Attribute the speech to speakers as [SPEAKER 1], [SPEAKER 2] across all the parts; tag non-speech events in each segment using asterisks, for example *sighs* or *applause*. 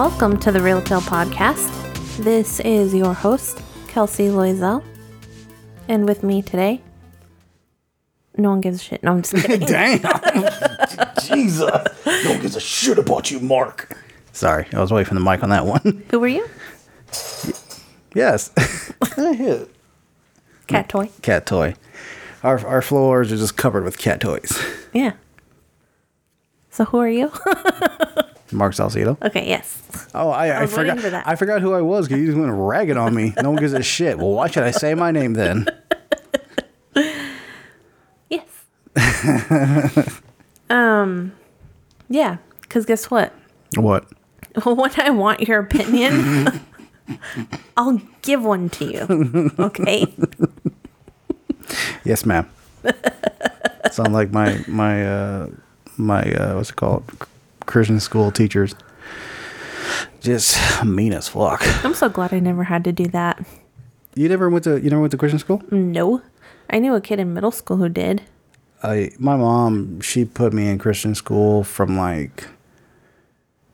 [SPEAKER 1] Welcome to the Reel Appeal Podcast. This is your host, Kelsey Loisel. And with me today, no one gives a shit. No, I'm just *laughs* kidding.
[SPEAKER 2] Damn. *laughs* Jesus. No one gives a shit about you, Mark. Sorry, I was away from the mic on that one.
[SPEAKER 1] Who were you?
[SPEAKER 2] yes. *laughs*
[SPEAKER 1] Cat toy.
[SPEAKER 2] Cat toy. Our, our floors are just covered with cat toys.
[SPEAKER 1] Yeah. So who are you?
[SPEAKER 2] Mark Salcedo.
[SPEAKER 1] okay, yes.
[SPEAKER 2] Oh, I, I,
[SPEAKER 1] was
[SPEAKER 2] forgot.
[SPEAKER 1] for that.
[SPEAKER 2] I forgot who I was because you just went ragging on me. No one gives a shit. Well, why should I say my name then? *laughs*
[SPEAKER 1] Yes. *laughs* um, yeah. Because guess what?
[SPEAKER 2] What? *laughs*
[SPEAKER 1] When I want your opinion, I'll give one to you. Okay.
[SPEAKER 2] Yes, ma'am. Sound like my my uh my uh what's it called? Christian school teachers. Just mean as fuck.
[SPEAKER 1] I'm so glad I never had to do that.
[SPEAKER 2] You never went to you never went to Christian school?
[SPEAKER 1] No. I knew a kid in middle school who did.
[SPEAKER 2] I my mom she put me in Christian school from like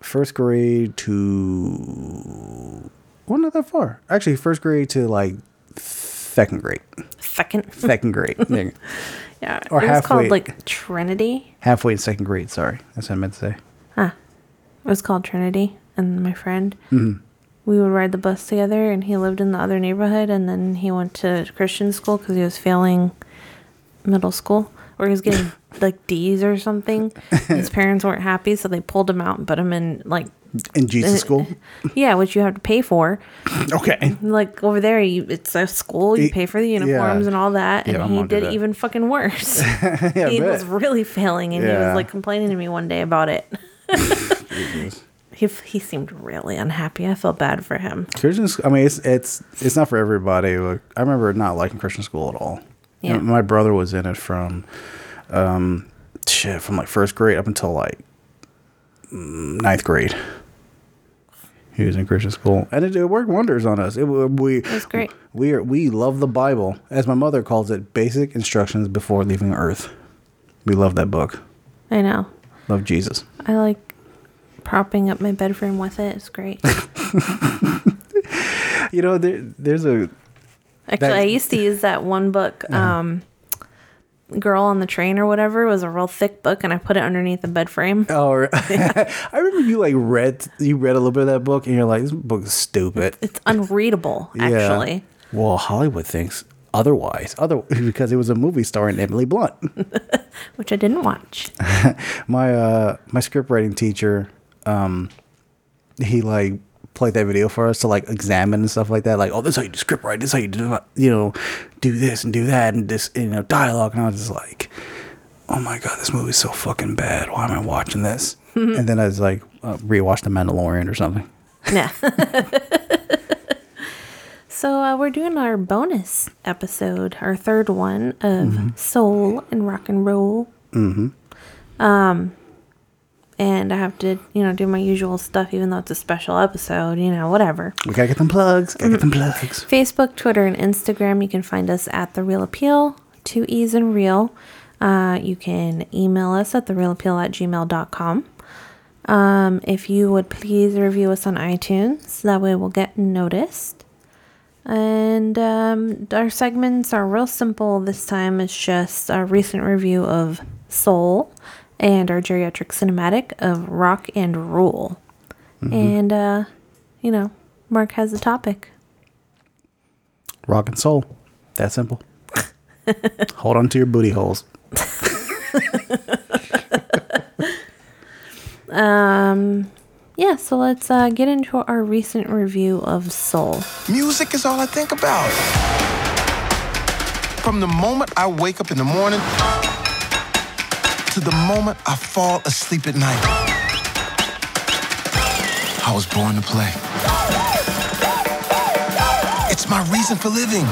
[SPEAKER 2] first grade to well not that far actually first grade to like second grade
[SPEAKER 1] Second. *laughs*
[SPEAKER 2] second grade Yeah.
[SPEAKER 1] Yeah.
[SPEAKER 2] Or
[SPEAKER 1] it was called
[SPEAKER 2] halfway.
[SPEAKER 1] like Trinity.
[SPEAKER 2] halfway in second grade sorry that's what I meant to say
[SPEAKER 1] It was called Trinity, and my friend. Mm-hmm. We would ride the bus together, and he lived in the other neighborhood, and then he went to Christian school because he was failing middle school, or he was getting *laughs* like D's or something. His *laughs* parents weren't happy, so they pulled him out and put him in like
[SPEAKER 2] in Jesus uh, school *laughs*
[SPEAKER 1] yeah, which you have to pay for.
[SPEAKER 2] okay
[SPEAKER 1] Like over there, you, it's a school, you
[SPEAKER 2] Y-
[SPEAKER 1] pay for the uniforms
[SPEAKER 2] yeah.
[SPEAKER 1] and all that, and
[SPEAKER 2] Yeah, my
[SPEAKER 1] he
[SPEAKER 2] did
[SPEAKER 1] did even fucking worse.
[SPEAKER 2] yeah
[SPEAKER 1] he
[SPEAKER 2] I
[SPEAKER 1] was really failing, and he was like complaining to me one day about it. *laughs* He he seemed really unhappy. I felt bad for him.
[SPEAKER 2] Christian I mean it's it's it's not for everybody I remember not liking Christian school at all
[SPEAKER 1] Yeah.
[SPEAKER 2] my brother was in it from um shit from like first grade up until like ninth grade he was in Christian school and it, it worked wonders on us it, we
[SPEAKER 1] It was great.
[SPEAKER 2] we are we love the Bible as my mother calls it basic instructions before leaving earth we love that book
[SPEAKER 1] I know.
[SPEAKER 2] love Jesus
[SPEAKER 1] I like propping up my bed frame with it. It's great. *laughs* *laughs*
[SPEAKER 2] you know there, there's a
[SPEAKER 1] Actually, I used to use that one book,
[SPEAKER 2] Uh-huh.
[SPEAKER 1] um, Girl on the Train or whatever. It was a real thick book, and I put it underneath the bed frame.
[SPEAKER 2] Oh, *laughs* I remember you like read you read a little bit of that book and you're like, this book is stupid.
[SPEAKER 1] It's unreadable, actually.
[SPEAKER 2] Well, Hollywood thinks otherwise. Other because it was a movie starring Emily Blunt. *laughs*
[SPEAKER 1] Which I didn't watch. *laughs*
[SPEAKER 2] my uh my script writing teacher, um, he like played that video for us to like examine and stuff like that. Like, oh, this is how you do script write. This is how you do you know do this and do that and this you know dialogue. And I was just like, oh my god, this movie's so fucking bad. Why am I watching this? and then I was like, uh, rewatched The Mandalorian or something.
[SPEAKER 1] Yeah. *laughs* so uh, we're doing our bonus episode, our third one of soul and rock and rule. Mm-hmm. Um, and I have to, you know, do my usual stuff, even though it's a special episode. You know, whatever.
[SPEAKER 2] We gotta get them plugs. Gotta get them plugs.
[SPEAKER 1] Facebook, Twitter, and Instagram. You can find us at The Reel Appeal, two E's and real. Uh, you can email us at thereelappeal at gmail.com. Um, if you would please review us on iTunes, that way we'll get noticed. And um, our segments are real simple this time. It's just a recent review of Soul and our geriatric cinematic of Rock and Rule. And, uh, you know, Mark has a topic.
[SPEAKER 2] Rock and soul. That simple. *laughs* Hold on to your booty holes. *laughs*
[SPEAKER 1] Um, yeah, so let's uh, get into our recent review of Soul.
[SPEAKER 3] Music is all I think about. From the moment I wake up in the morning to the moment I fall asleep at night. I was born to play. It's my reason for living.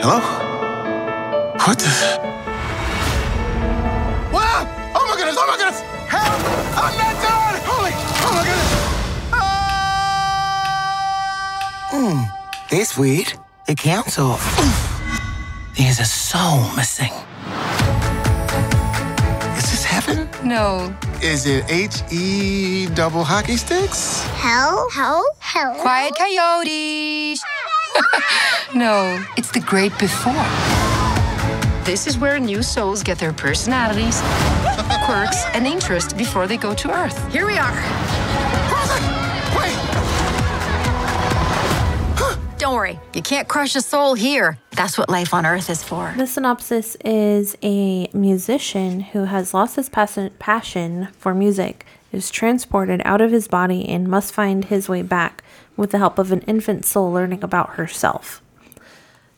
[SPEAKER 3] Hello? What the? Wow! Oh my goodness! Oh my goodness! Help! I'm not done! Holy! Oh my goodness! Ah!
[SPEAKER 4] This week, the council. There's a soul missing.
[SPEAKER 3] laughing?
[SPEAKER 4] No.
[SPEAKER 3] Is it H E double hockey sticks?
[SPEAKER 5] Hell? Hell? Hell?
[SPEAKER 4] Quiet coyotes. *laughs* no, it's the great before. This is where new souls get their personalities, *laughs* quirks, and interest before they go to Earth. Here we are. *laughs* *gasps*
[SPEAKER 6] Don't worry, you can't crush a soul here. That's what life on Earth is for.
[SPEAKER 1] The synopsis is a musician who has lost his passion, passion for music, is transported out of his body, and must find his way back with the help of an infant soul learning about herself.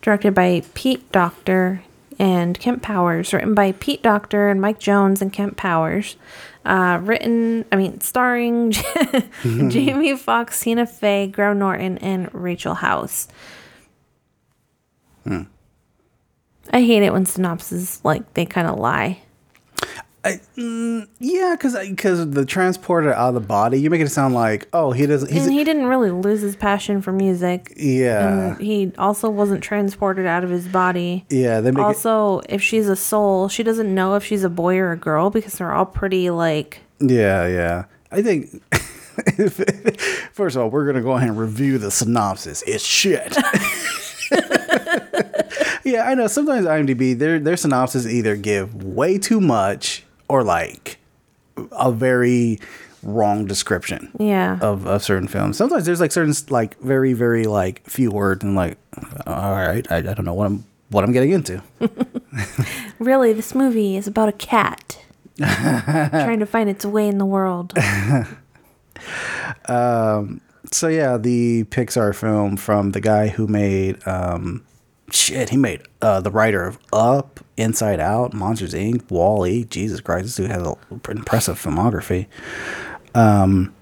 [SPEAKER 1] Directed by Pete Docter and Kemp Powers, written by Pete Docter and Mike Jones and Kemp Powers. Uh, written, I mean, starring *laughs* *laughs* Jamie Foxx, Tina Fey, Graham Norton, and Rachel House. I hate it when synopses like they kind of lie.
[SPEAKER 2] Mm, yeah, because because the transporter out of the body, you make it sound like oh he doesn't.
[SPEAKER 1] And he didn't really lose his passion for music.
[SPEAKER 2] yeah
[SPEAKER 1] And he also wasn't transported out of his body.
[SPEAKER 2] yeah. They make it,
[SPEAKER 1] Also, if she's a soul, she doesn't know if she's a boy or a girl because they're all pretty like
[SPEAKER 2] yeah yeah. I think *laughs* first of all we're gonna go ahead and review the synopsis. It's shit. *laughs* yeah, I know. Sometimes IMDb their their synopsis either give way too much or like a very wrong description.
[SPEAKER 1] yeah.
[SPEAKER 2] of, of certain films. Sometimes there's like certain like very very like few words and like all right, I, I don't know what I'm what I'm getting into. *laughs*
[SPEAKER 1] Really, this movie is about a cat *laughs* trying to find its way in the world. *laughs*
[SPEAKER 2] So yeah, the Pixar film from the guy who made um shit, he made uh the writer of Up, Inside Out, Monsters Inc., Wall-E. Jesus Christ, this dude has an impressive filmography. Um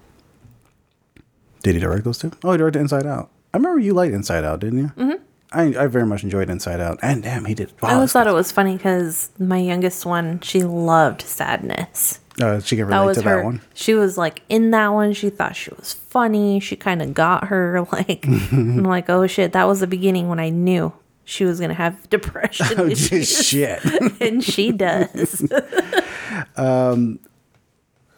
[SPEAKER 2] Did he direct those two? Oh, he directed Inside Out. I remember you liked Inside Out, didn't you? Mm-hmm. I, I very much enjoyed Inside Out. And damn, he did. Wow,
[SPEAKER 1] I always thought it was funny because my youngest one, she loved sadness.
[SPEAKER 2] uh, she can
[SPEAKER 1] That
[SPEAKER 2] relate
[SPEAKER 1] was
[SPEAKER 2] to
[SPEAKER 1] her.
[SPEAKER 2] that one.
[SPEAKER 1] She was like in that one. She thought she was funny. She kind of got her. *laughs* Like, *laughs* I'm like, oh shit, that was the beginning when I knew she was gonna have *laughs* depression
[SPEAKER 2] Oh,
[SPEAKER 1] issues,
[SPEAKER 2] shit. *laughs*
[SPEAKER 1] and she does. *laughs*
[SPEAKER 2] um,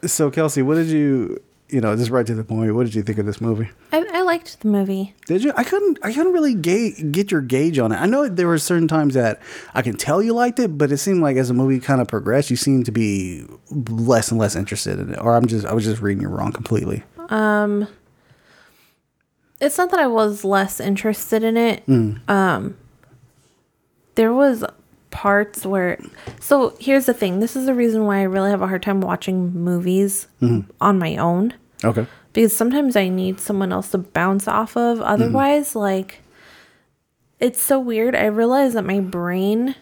[SPEAKER 2] So Kelsey, what did you, you know, just right to the point, what did you think of this movie?
[SPEAKER 1] I, I liked the movie.
[SPEAKER 2] Did you? I couldn't. I couldn't really ga- get your gauge on it. I know there were certain times that I can tell you liked it, but it seemed like as the movie kind of progressed, you seemed to be less and less interested in it. Or I'm just, I was just reading you wrong completely.
[SPEAKER 1] Um, It's not that I was less interested in it. Um, there was parts where. So here's the thing. This is the reason why I really have a hard time watching movies mm-hmm. on my own.
[SPEAKER 2] Okay.
[SPEAKER 1] because sometimes I need someone else to bounce off of. Mm-hmm. Otherwise, like, it's so weird. I realize that my brain,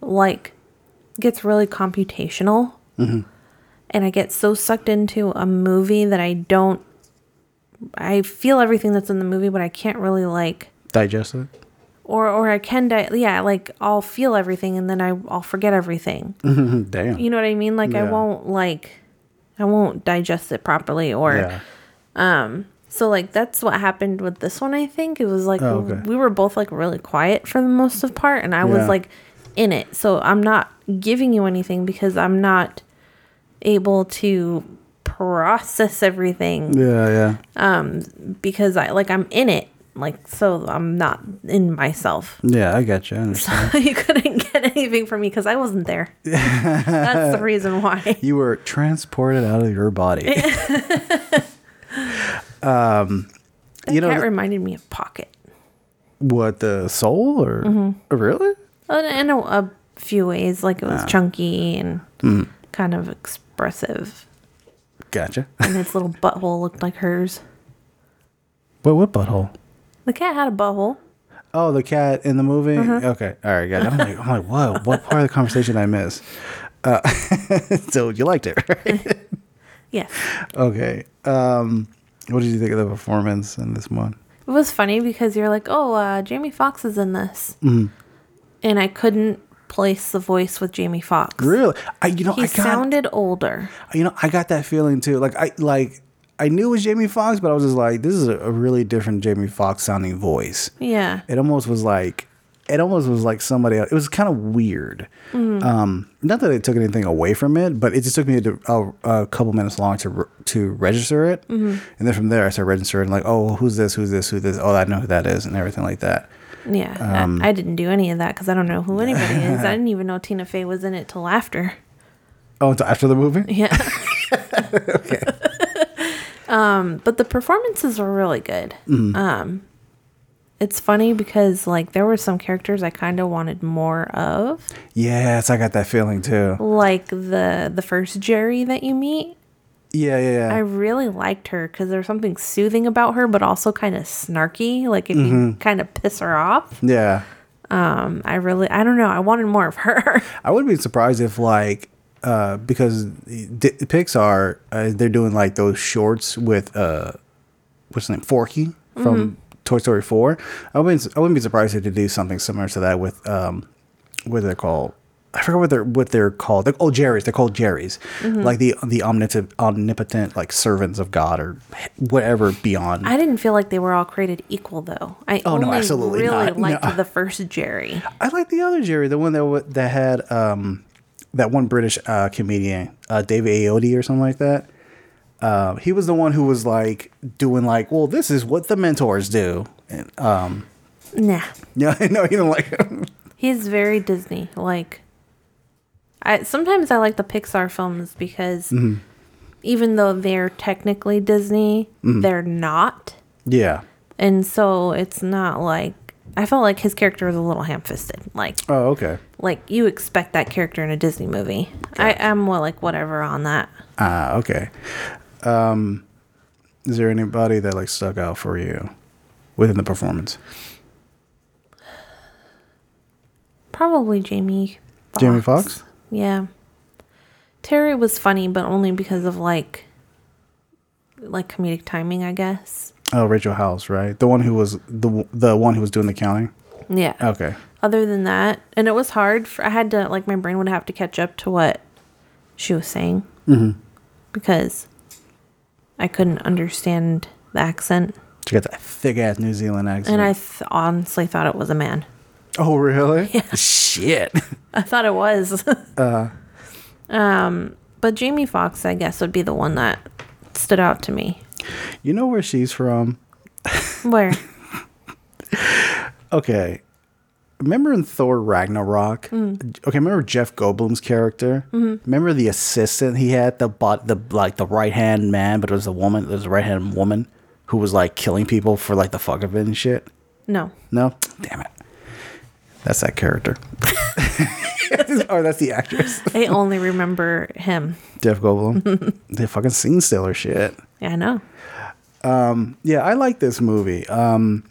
[SPEAKER 1] like, gets really computational. Mm-hmm. And I get so sucked into a movie that I don't. I feel everything that's in the movie, but I can't really, like,
[SPEAKER 2] Digest it.
[SPEAKER 1] Or or I can di- yeah, like I'll feel everything and then I I'll forget everything. *laughs*
[SPEAKER 2] Damn.
[SPEAKER 1] You know what I mean? Like I won't like I won't digest it properly or
[SPEAKER 2] yeah.
[SPEAKER 1] so like that's what happened with this one I think. It was like
[SPEAKER 2] Oh, okay.
[SPEAKER 1] we were both like really quiet for the most of part and I was like in it. So I'm not giving you anything because I'm not able to process everything
[SPEAKER 2] Yeah. Yeah.
[SPEAKER 1] Um because I like I'm in it. Like so I'm not in myself.
[SPEAKER 2] Yeah. I got you. I *laughs* understand. *laughs*
[SPEAKER 1] you couldn't get anything from me because I wasn't there. That's the *laughs* reason why.
[SPEAKER 2] you were transported out of your body. um,
[SPEAKER 1] That
[SPEAKER 2] you know
[SPEAKER 1] cat
[SPEAKER 2] th-
[SPEAKER 1] reminded me of Pocket.
[SPEAKER 2] what the soul or
[SPEAKER 1] Mm-hmm.
[SPEAKER 2] really?
[SPEAKER 1] Uh, In a, a few ways, like it was chunky and kind of expressive,
[SPEAKER 2] Gotcha.
[SPEAKER 1] and its little butthole looked like hers.
[SPEAKER 2] But what butthole?
[SPEAKER 1] The cat had a butthole.
[SPEAKER 2] Oh, the cat in the movie.
[SPEAKER 1] Mm-hmm.
[SPEAKER 2] Okay, all right, got it. I'm like, I'm like, what? What part of the conversation I miss? Uh, *laughs* so you liked it, right? *laughs*
[SPEAKER 1] Yes,
[SPEAKER 2] okay. Um, what did you think of the performance in this one?
[SPEAKER 1] it was funny because you're like, "Oh, uh, Jamie Foxx is in this,"
[SPEAKER 2] Mm-hmm.
[SPEAKER 1] and I couldn't place the voice with Jamie Foxx.
[SPEAKER 2] Really? I, you know,
[SPEAKER 1] He
[SPEAKER 2] I got,
[SPEAKER 1] sounded older.
[SPEAKER 2] you know, I got that feeling too. Like, I like, I knew it was Jamie Foxx, but I was just like, this is a, a really different Jamie Foxx sounding voice.
[SPEAKER 1] Yeah,
[SPEAKER 2] It almost was like, it almost was like somebody else. It was kind of weird. Um, not that it took anything away from it, but it just took me a, a, a couple minutes long to re- to register it, and then from there I started registering like, oh, who's this? Who's this? Who's this? Oh, I know who that is, and everything like that.
[SPEAKER 1] Yeah,
[SPEAKER 2] Um,
[SPEAKER 1] I, I didn't do any of that because I don't know who anybody is. *laughs* I didn't even know Tina Fey was in it till after.
[SPEAKER 2] Oh, until after the movie.
[SPEAKER 1] Yeah. *laughs* um, but the performances were really good.
[SPEAKER 2] Mm-hmm.
[SPEAKER 1] Um, it's funny because like there were some characters I kind of wanted more of,
[SPEAKER 2] Yes, I got that feeling too.
[SPEAKER 1] like the the first Jerry that you meet.
[SPEAKER 2] Yeah, yeah,
[SPEAKER 1] I really liked her because there's something soothing about her, but also kind of snarky. Like if
[SPEAKER 2] Mm-hmm.
[SPEAKER 1] you kind of piss her off,
[SPEAKER 2] yeah.
[SPEAKER 1] um, I really, I don't know, I wanted more of her. *laughs*
[SPEAKER 2] I wouldn't be surprised if like uh because D- Pixar uh, they're doing like those shorts with uh what's his name Forky from Toy Story 4. I wouldn't I wouldn't be surprised if they do something similar to that with um what they're called. I forget what they're what they're called. They're, oh, Jerry's. They're called Jerry's, like the the omnipotent omnipotent like servants of God or whatever beyond.
[SPEAKER 1] I didn't feel like they were all created equal though. I
[SPEAKER 2] Oh, no, absolutely
[SPEAKER 1] really
[SPEAKER 2] not.
[SPEAKER 1] liked
[SPEAKER 2] No.
[SPEAKER 1] the first Jerry.
[SPEAKER 2] I like the other Jerry, the one that that had um, that one British uh, comedian, uh, David Ayoade or something like that. Uh, he was the one who was like doing like, well, this is what the mentors do. And, um,
[SPEAKER 1] Nah. *laughs*
[SPEAKER 2] yeah, I know you don't like him.
[SPEAKER 1] He's very Disney. Like, I sometimes I like the Pixar films because
[SPEAKER 2] Mm-hmm.
[SPEAKER 1] even though they're technically Disney,
[SPEAKER 2] Mm-hmm.
[SPEAKER 1] they're not,
[SPEAKER 2] yeah.
[SPEAKER 1] and so it's not like I felt like his character was a little ham-fisted. Like,
[SPEAKER 2] Oh, okay.
[SPEAKER 1] like you expect that character in a Disney movie. I am well, like whatever on that.
[SPEAKER 2] Ah, okay. Um, is there anybody that like stuck out for you within the performance?
[SPEAKER 1] Probably Jamie.
[SPEAKER 2] Jamie Foxx.
[SPEAKER 1] Yeah. Terry was funny, but only because of like, like comedic timing, I guess.
[SPEAKER 2] Oh, Rachel House, right? The one who was the the one who was doing the counting.
[SPEAKER 1] Yeah.
[SPEAKER 2] Okay.
[SPEAKER 1] Other than that, and it was hard. For, I had to like my brain would have to catch up to what she was saying
[SPEAKER 2] Mm-hmm.
[SPEAKER 1] because I couldn't understand the accent,
[SPEAKER 2] She got that thick ass New Zealand accent.
[SPEAKER 1] and I th- honestly thought it was a man.
[SPEAKER 2] oh, really? *laughs* Yeah. Shit. *laughs*
[SPEAKER 1] I thought it was. *laughs* uh. Um, but Jamie Foxx, I guess, would be the one that stood out to me.
[SPEAKER 2] You know where she's from?
[SPEAKER 1] Where? *laughs*
[SPEAKER 2] Okay. Remember in Thor Ragnarok?
[SPEAKER 1] Mm.
[SPEAKER 2] Okay, remember Jeff Goldblum's character?
[SPEAKER 1] Mm-hmm.
[SPEAKER 2] Remember the assistant he had, the bot, the like the right hand man, but it was a woman. It was a right hand woman who was like killing people for like the fuck of it and shit.
[SPEAKER 1] No.
[SPEAKER 2] No, damn it. That's that character. *laughs* or that's the actress, *laughs*
[SPEAKER 1] I only remember him.
[SPEAKER 2] Jeff Goldblum. the fucking scene stealer shit.
[SPEAKER 1] Yeah, I know.
[SPEAKER 2] Yeah, I like this movie. Um,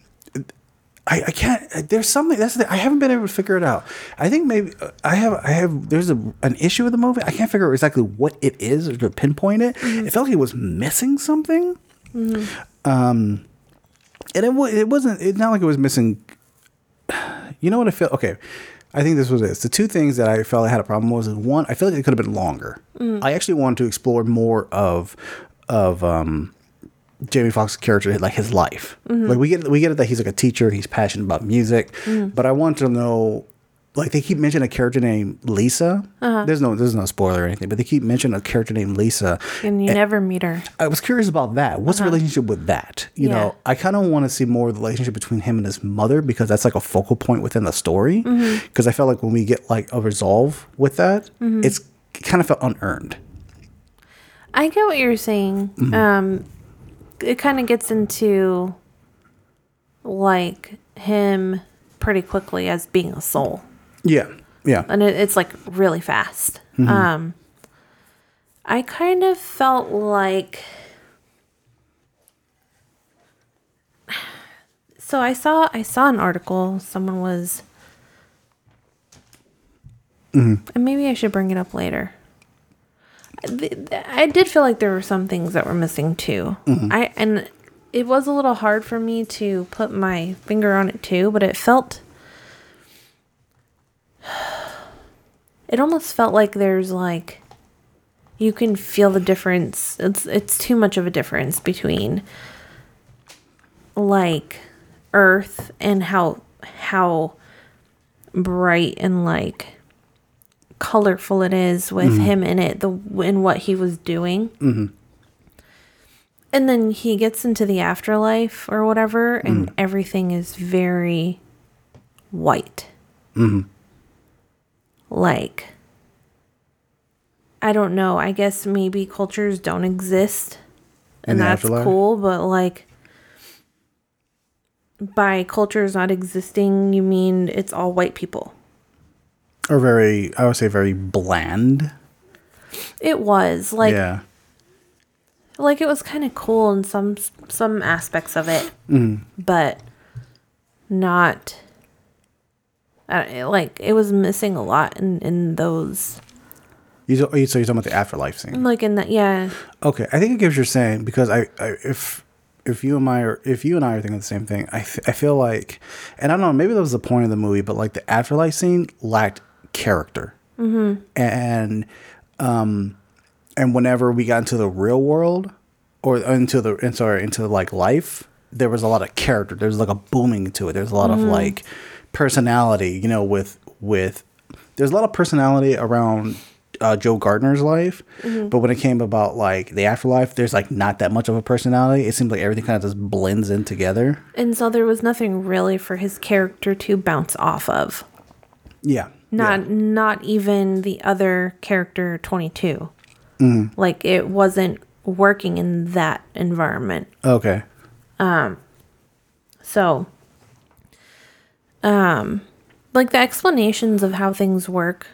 [SPEAKER 2] I, I can't. There's something that's the, I haven't been able to figure it out. I think maybe uh, I have. I have. There's a an issue with the movie. I can't figure out exactly what it is or to pinpoint it. It felt like it was missing something. Um, and it it wasn't. It's not like it was missing. You know what I feel? Okay, I think this was it. The two things that I felt I had a problem with was one. I feel like it could have been longer. I actually wanted to explore more of of um Jamie Foxx's character, like his life. Mm-hmm. Like we get we get it that he's like a teacher, he's passionate about music, mm-hmm. but I want to know. Like they keep mentioning a character named Lisa. Uh-huh. There's no there's no spoiler or anything, but they keep mentioning a character named Lisa.
[SPEAKER 1] And you never meet her.
[SPEAKER 2] I was curious about that. What's the uh-huh. relationship with that? You
[SPEAKER 1] Yeah.
[SPEAKER 2] know, I kind of want to see more of the relationship between him and his mother because that's like a focal point within the story. Mm-hmm. Because I felt like when we get like a resolve with that, it's it kind of felt unearned.
[SPEAKER 1] I get what you're saying. Um, it kind of gets into like him pretty quickly as being a soul,
[SPEAKER 2] Yeah, yeah.
[SPEAKER 1] and it, it's like really fast. Um, I kind of felt like. *sighs* So I saw I saw an article. Someone was. And maybe I should bring it up later. I did feel like there were some things that were missing too. Mm-hmm. I and it was a little hard for me to put my finger on it too, but it felt *sighs* it almost felt like there's like you can feel the difference. It's it's too much of a difference between like Earth and how how bright and like colorful it is with mm-hmm. him in it, the in what he was doing. Mm-hmm. And then he gets into the afterlife or whatever, and mm. everything is very white. Mm-hmm. Like, I don't know. I guess maybe cultures don't exist, and that's
[SPEAKER 2] afterlife?
[SPEAKER 1] cool. But like, by cultures not existing, you mean it's all white people?
[SPEAKER 2] Or very, I would say, very bland.
[SPEAKER 1] It was like,
[SPEAKER 2] yeah.
[SPEAKER 1] like it was kind of cool in some some aspects of it,
[SPEAKER 2] Mm-hmm.
[SPEAKER 1] but not. Like it was missing a lot in in those
[SPEAKER 2] You, so you're talking about the afterlife scene.
[SPEAKER 1] like in that yeah
[SPEAKER 2] Okay, I think it gives you're saying because I, I if if you and I are if you and I are thinking the same thing, I f- I feel like, and I don't know, maybe that was the point of the movie, but like the afterlife scene lacked character, mm-hmm. and um, and whenever we got into the real world or into the and sorry into like life, there was a lot of character. There's like a booming to it. There's a lot of like personality, you know, with with there's a lot of personality around uh, Joe Gardner's life, but when it came about like the afterlife, there's like not that much of a personality. It seems like everything kind of just blends in together.
[SPEAKER 1] and so there was nothing really for his character to bounce off of
[SPEAKER 2] Yeah,
[SPEAKER 1] not
[SPEAKER 2] yeah.
[SPEAKER 1] not even the other character 22
[SPEAKER 2] Mm-hmm.
[SPEAKER 1] like it wasn't working in that environment
[SPEAKER 2] okay.
[SPEAKER 1] Um so um like the explanations of how things work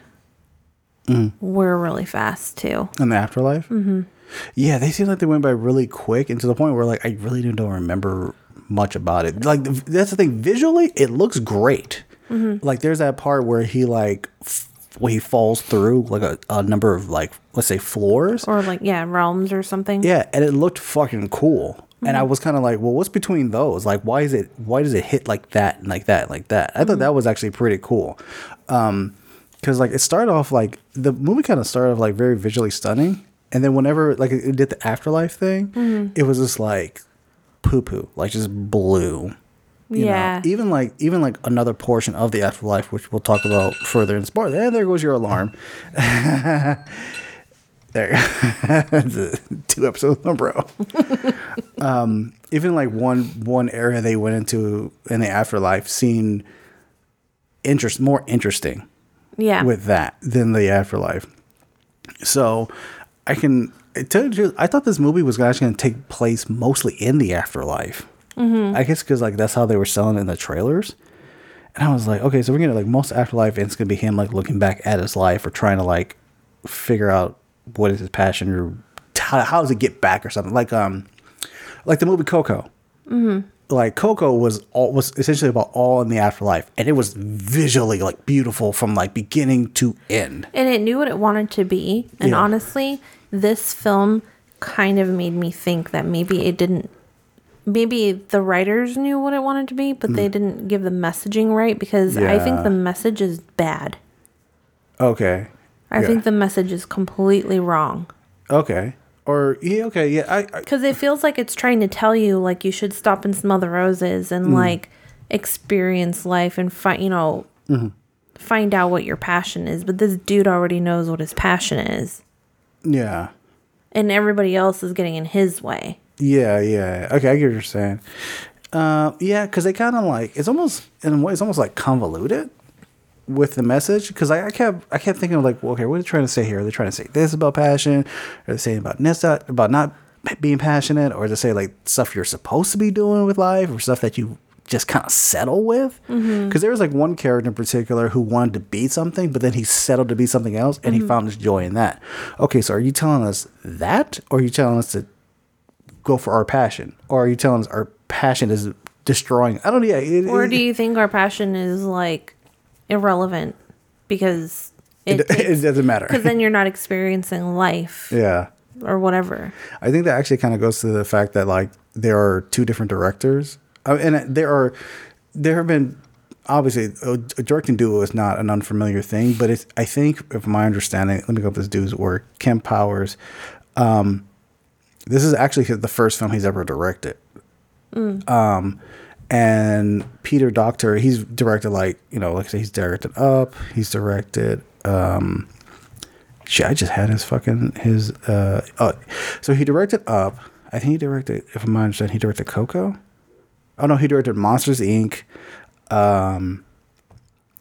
[SPEAKER 2] Mm-hmm.
[SPEAKER 1] were really fast too
[SPEAKER 2] In the afterlife, mm-hmm. yeah, they seem like they went by really quick, and to the point where like I really don't remember much about it. Like that's the thing, visually, it looks great. Mm-hmm. Like there's that part where he like f- where he falls through like a, a number of like let's say floors.
[SPEAKER 1] or like yeah realms or something
[SPEAKER 2] Yeah, and it looked fucking cool. And I mm-hmm. was kind of like, well, what's between those? Like, why is it? Why does it hit like that and like that and like that? I thought mm-hmm. that was actually pretty cool. Um, because like it started off like the movie kind of started off like very visually stunning, and then whenever like it did the afterlife thing, it was just like poo poo, like just blue. You know?
[SPEAKER 1] yeah
[SPEAKER 2] even like even like another portion of the afterlife, which we'll talk about further in sport. There, there goes your alarm. *laughs* there, *laughs* two episodes in a row. *laughs* um, even like one one area they went into in the afterlife seemed interest more interesting
[SPEAKER 1] yeah
[SPEAKER 2] with that than the afterlife. So I can tell you, I thought this movie was actually going to take place mostly in the afterlife. I guess because like that's how they were selling it in the trailers. And I was like, okay, so we're gonna like most afterlife, and it's gonna be him like looking back at his life or trying to like figure out what is his passion or how, how does it get back or something like um like the movie Coco. Like Coco was all was essentially about all in the afterlife, and it was visually like beautiful from like beginning to end.
[SPEAKER 1] and it knew what it wanted to be and
[SPEAKER 2] Yeah.
[SPEAKER 1] honestly this film kind of made me think that maybe it didn't maybe the writers knew what it wanted to be but they didn't give the messaging right because i think
[SPEAKER 2] Mm.
[SPEAKER 1] The message is bad
[SPEAKER 2] Okay.
[SPEAKER 1] i
[SPEAKER 2] Yeah.
[SPEAKER 1] think the message is completely wrong
[SPEAKER 2] Okay. Or yeah, okay, yeah. I, I
[SPEAKER 1] because it feels like it's trying to tell you like you should stop and smell the roses and
[SPEAKER 2] Mm.
[SPEAKER 1] like experience life and find you know
[SPEAKER 2] Mm-hmm.
[SPEAKER 1] find out what your passion is but this dude already knows what his passion is
[SPEAKER 2] yeah.
[SPEAKER 1] and everybody else is getting in his way
[SPEAKER 2] Yeah, yeah. Okay, I get what you're saying. Uh, yeah, because they kind of like it's almost in a way it's almost like convoluted with the message because I, I kept I kept thinking of like, well, okay, what are they trying to say here? Are they trying to say this about passion? Are they saying about this about not being passionate, or it say like stuff you're supposed to be doing with life, or stuff that you just kind of settle with? Because there was like one character in particular who wanted to be something, but then he settled to be something else, and he found his joy in that. Okay, so are you telling us that, or are you telling us to go for our passion, or are you telling us our passion is destroying? I don't know. Yeah, it,
[SPEAKER 1] Or do you think our passion is like irrelevant because
[SPEAKER 2] it,
[SPEAKER 1] it *laughs*
[SPEAKER 2] it doesn't matter.
[SPEAKER 1] because then *laughs* you're not experiencing life
[SPEAKER 2] yeah.
[SPEAKER 1] or whatever.
[SPEAKER 2] I think that actually kind of goes to the fact that like there are two different directors, uh, and there are there have been obviously a, a directing duo is not an unfamiliar thing, but it's I think if my understanding, let me go up this dude's work, Kemp Powers. Um, this is actually the first film he's ever directed. Um, and Peter Docter, he's directed like you know, like I said, he's directed Up. He's directed. um Shit, I just had his fucking his. uh oh, So he directed Up. I think he directed, if I'm not understanding, he directed Coco. Oh no, he directed Monsters Inc. Um,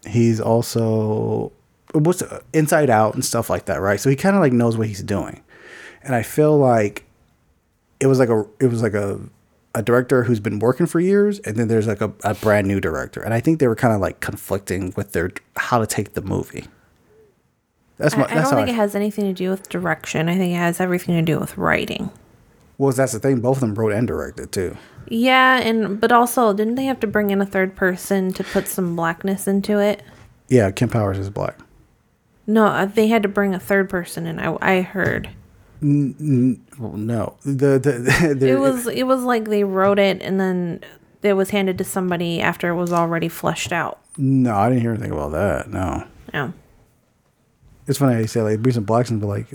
[SPEAKER 2] he's also what's Inside Out and stuff like that, right? So he kind of like knows what he's doing, and I feel like it was like a it was like a a director who's been working for years, and then there's like a, a brand new director, and I think they were kind of like conflicting with their how to take the movie. That's
[SPEAKER 1] I,
[SPEAKER 2] my.
[SPEAKER 1] I
[SPEAKER 2] that's
[SPEAKER 1] don't think
[SPEAKER 2] I,
[SPEAKER 1] it has anything to do with direction. I think it has everything to do with writing.
[SPEAKER 2] well, that's the thing. Both of them wrote and directed too.
[SPEAKER 1] Yeah, and but also didn't they have to bring in a third person to put some blackness into it?
[SPEAKER 2] Yeah, Kemp Powers is black.
[SPEAKER 1] No, uh, they had to bring a third person in. I, I heard
[SPEAKER 2] Well, no, the the, *laughs* the
[SPEAKER 1] it was it was like they wrote it and then it was handed to somebody after it was already fleshed out.
[SPEAKER 2] no. I didn't hear anything about that. No.
[SPEAKER 1] Yeah.
[SPEAKER 2] It's funny how you say like some blacks and be like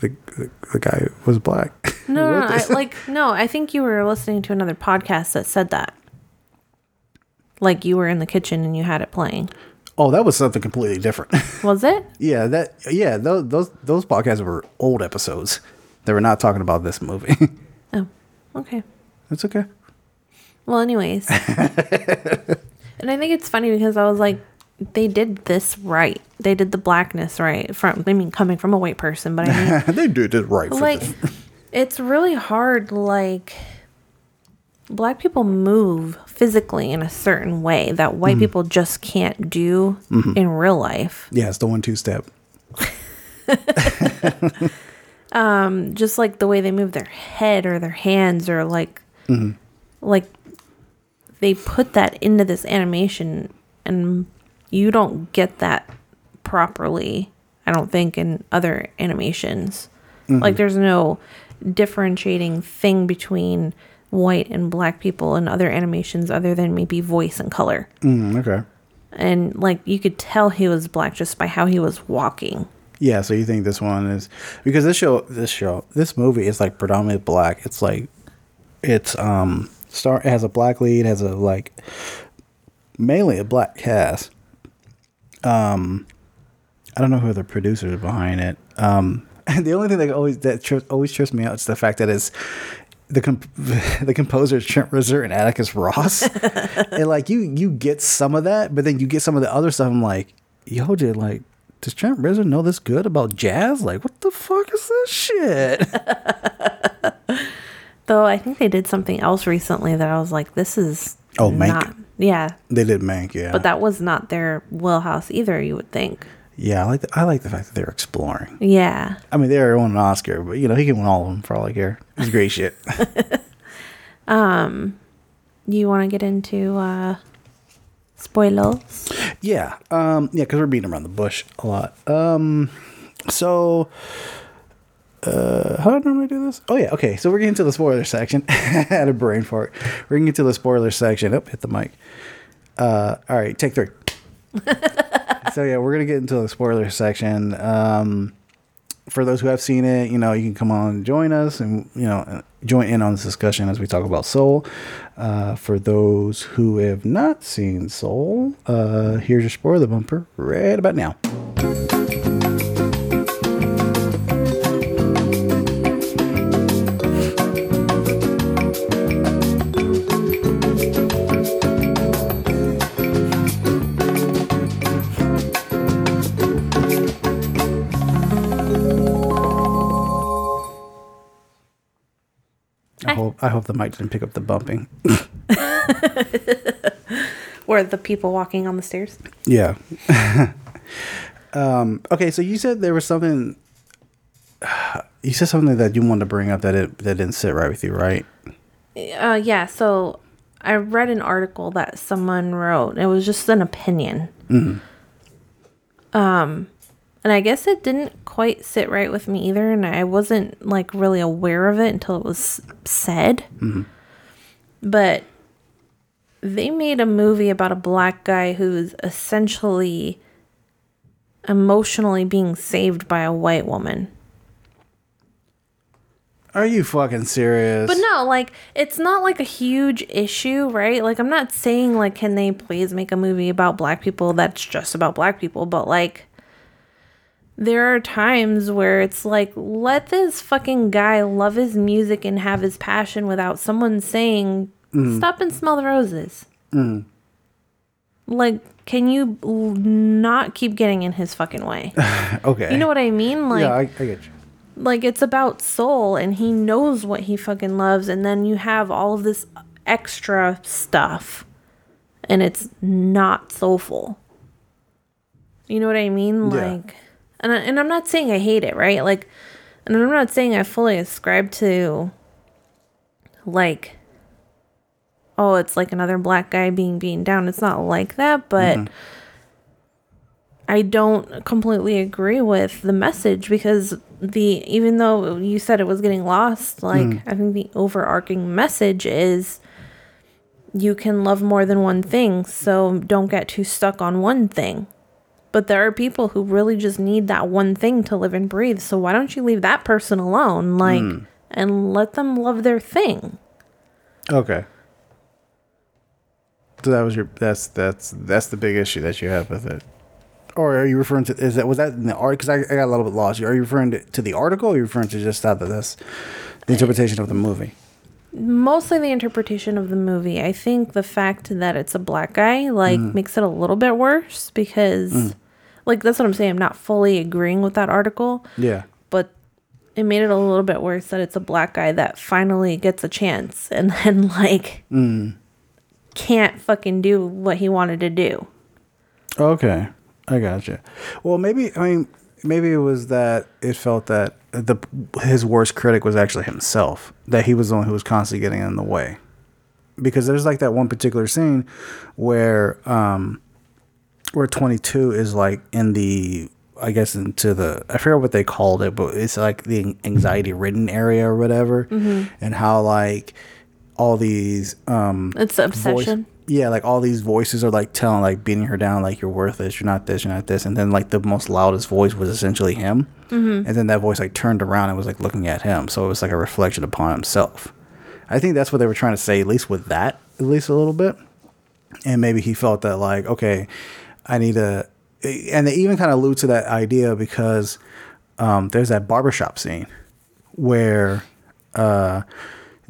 [SPEAKER 2] the, the the guy was black. *laughs*
[SPEAKER 1] No, no, no I, *laughs* like no. I think you were listening to another podcast that said that. Like you were in the kitchen and you had it playing.
[SPEAKER 2] Oh, that was something completely different. *laughs*
[SPEAKER 1] Was it?
[SPEAKER 2] yeah, that yeah those those those podcasts were old episodes. They were not talking about this movie. *laughs*
[SPEAKER 1] Oh, okay.
[SPEAKER 2] That's okay.
[SPEAKER 1] Well, anyways. *laughs* and I think it's funny because I was like, they did this right. They did the blackness right. From I mean, coming from a white person, but I mean,
[SPEAKER 2] they did it right. For
[SPEAKER 1] like, it's really hard. Like, black people move physically in a certain way that white mm. people just can't do mm-hmm. in real life.
[SPEAKER 2] Yeah, it's the one two step. *laughs*
[SPEAKER 1] um, Just like the way they move their head or their hands or like, mm-hmm. like they put that into this animation and you don't get that properly i don't think in other animations. Mm-hmm. Like there's no differentiating thing between white and black people in other animations other than maybe voice and color
[SPEAKER 2] Mm, okay.
[SPEAKER 1] and like you could tell he was black just by how he was walking
[SPEAKER 2] Yeah, so you think this one is because this show, this show, this movie is like predominantly black. It's like it's um star it has a black lead, has a like mainly a black cast. Um, I don't know who the producers behind it. Um, and *laughs* the only thing that always that always trips me out is the fact that it's the comp- *laughs* the composer is Trent Reznor and Atticus Ross, *laughs* and like you you get some of that, but then you get some of the other stuff. I'm like, yo, dude, like. Does Trent Reznor know this good about jazz? Like, what the fuck is this shit? *laughs*
[SPEAKER 1] though i think they did something else recently that i was like this is
[SPEAKER 2] Oh, Mank.
[SPEAKER 1] not yeah
[SPEAKER 2] they did Mank, yeah.
[SPEAKER 1] but that was not their wheelhouse either you would think
[SPEAKER 2] yeah, I like the, I like the fact that they're exploring.
[SPEAKER 1] yeah
[SPEAKER 2] I mean, they already won an Oscar, but you know he can win all of them for all I care. It's great shit. *laughs*
[SPEAKER 1] Um, you want to get into uh spoilers
[SPEAKER 2] Yeah, um, yeah, because we're beating around the bush a lot. Um, so, uh, how do I normally do this? Oh yeah, okay. So we're getting to the spoiler section. *laughs* I had a brain fart. We're getting to the spoiler section. Oh, hit the mic. Uh, all right, take three. *laughs* so yeah, we're gonna get into the spoiler section. Um, for those who have seen it, you know, you can come on and join us and, you know, join in on this discussion as we talk about Soul. Uh, for those who have not seen Soul, uh, here's your spoiler bumper right about now. Hope, I hope the mic didn't pick up the bumping. *laughs*
[SPEAKER 1] or the people walking on the stairs
[SPEAKER 2] Yeah. *laughs* um, okay, so you said there was something. *sighs* You said something that you wanted to bring up that it that didn't sit right with you, right?
[SPEAKER 1] uh yeah so i read an article that someone wrote it was just an opinion um and i guess it didn't quite sit right with me either and i wasn't like really aware of it until it was said. Mm-hmm. But they made a movie about a black guy who's essentially emotionally being saved by a white woman.
[SPEAKER 2] Are you fucking serious?
[SPEAKER 1] But no, like it's not like a huge issue, right? Like I'm not saying like can they please make a movie about black people? That's just about black people, but like there are times where it's like let this fucking guy love his music and have his passion without someone saying mm. stop and smell the roses. Mm. Like can you not keep getting in his fucking way? *laughs*
[SPEAKER 2] Okay.
[SPEAKER 1] You know what I mean? Like
[SPEAKER 2] yeah, I, I get you.
[SPEAKER 1] like it's about soul and he knows what he fucking loves and then you have all of this extra stuff and it's not soulful you know what i mean
[SPEAKER 2] Yeah.
[SPEAKER 1] like and, I, and i'm not saying i hate it right? Like and i'm not saying i fully ascribe to like oh it's like another black guy being beaten down. It's not like that but mm-hmm. I don't completely agree with the message because the even though you said it was getting lost, like mm. I think the overarching message is you can love more than one thing, so don't get too stuck on one thing. But there are people who really just need that one thing to live and breathe. So why don't you leave that person alone like hmm. and let them love their thing?
[SPEAKER 2] Okay. So that was your that's that's that's the big issue that you have with it. Or are you referring to is that was that in the art? Because I, I got a little bit lost. Are you referring to, to the article? or Are you referring to just that this the interpretation of the movie?
[SPEAKER 1] mostly the interpretation of the movie. I think the fact that it's a black guy like mm. makes it a little bit worse because mm. Like that's what I'm saying. I'm not fully agreeing with that article,
[SPEAKER 2] Yeah.
[SPEAKER 1] but it made it a little bit worse that it's a black guy that finally gets a chance *laughs* and then like can't fucking do what he wanted to do.
[SPEAKER 2] Okay, I gotcha. Well, maybe I mean maybe it was that it felt that the his worst critic was actually himself. That he was the one who was constantly getting in the way. Because there's like that one particular scene where um where 22 is like in the I guess into the I forget what they called it, but it's like the anxiety ridden area or whatever, and how like all these um
[SPEAKER 1] It's the
[SPEAKER 2] voice-
[SPEAKER 1] obsession.
[SPEAKER 2] yeah, like all these voices are like telling, like beating her down, like you're worthless, you're not this, you're not this, and then like the most loudest voice was essentially him, mm-hmm. and then that voice like turned around and was like looking at him, so it was like a reflection upon himself. I think that's what they were trying to say, at least with that, at least a little bit, and maybe he felt that like, okay, I need to, and they even kind of allude to that idea because um, there's that barbershop scene where uh,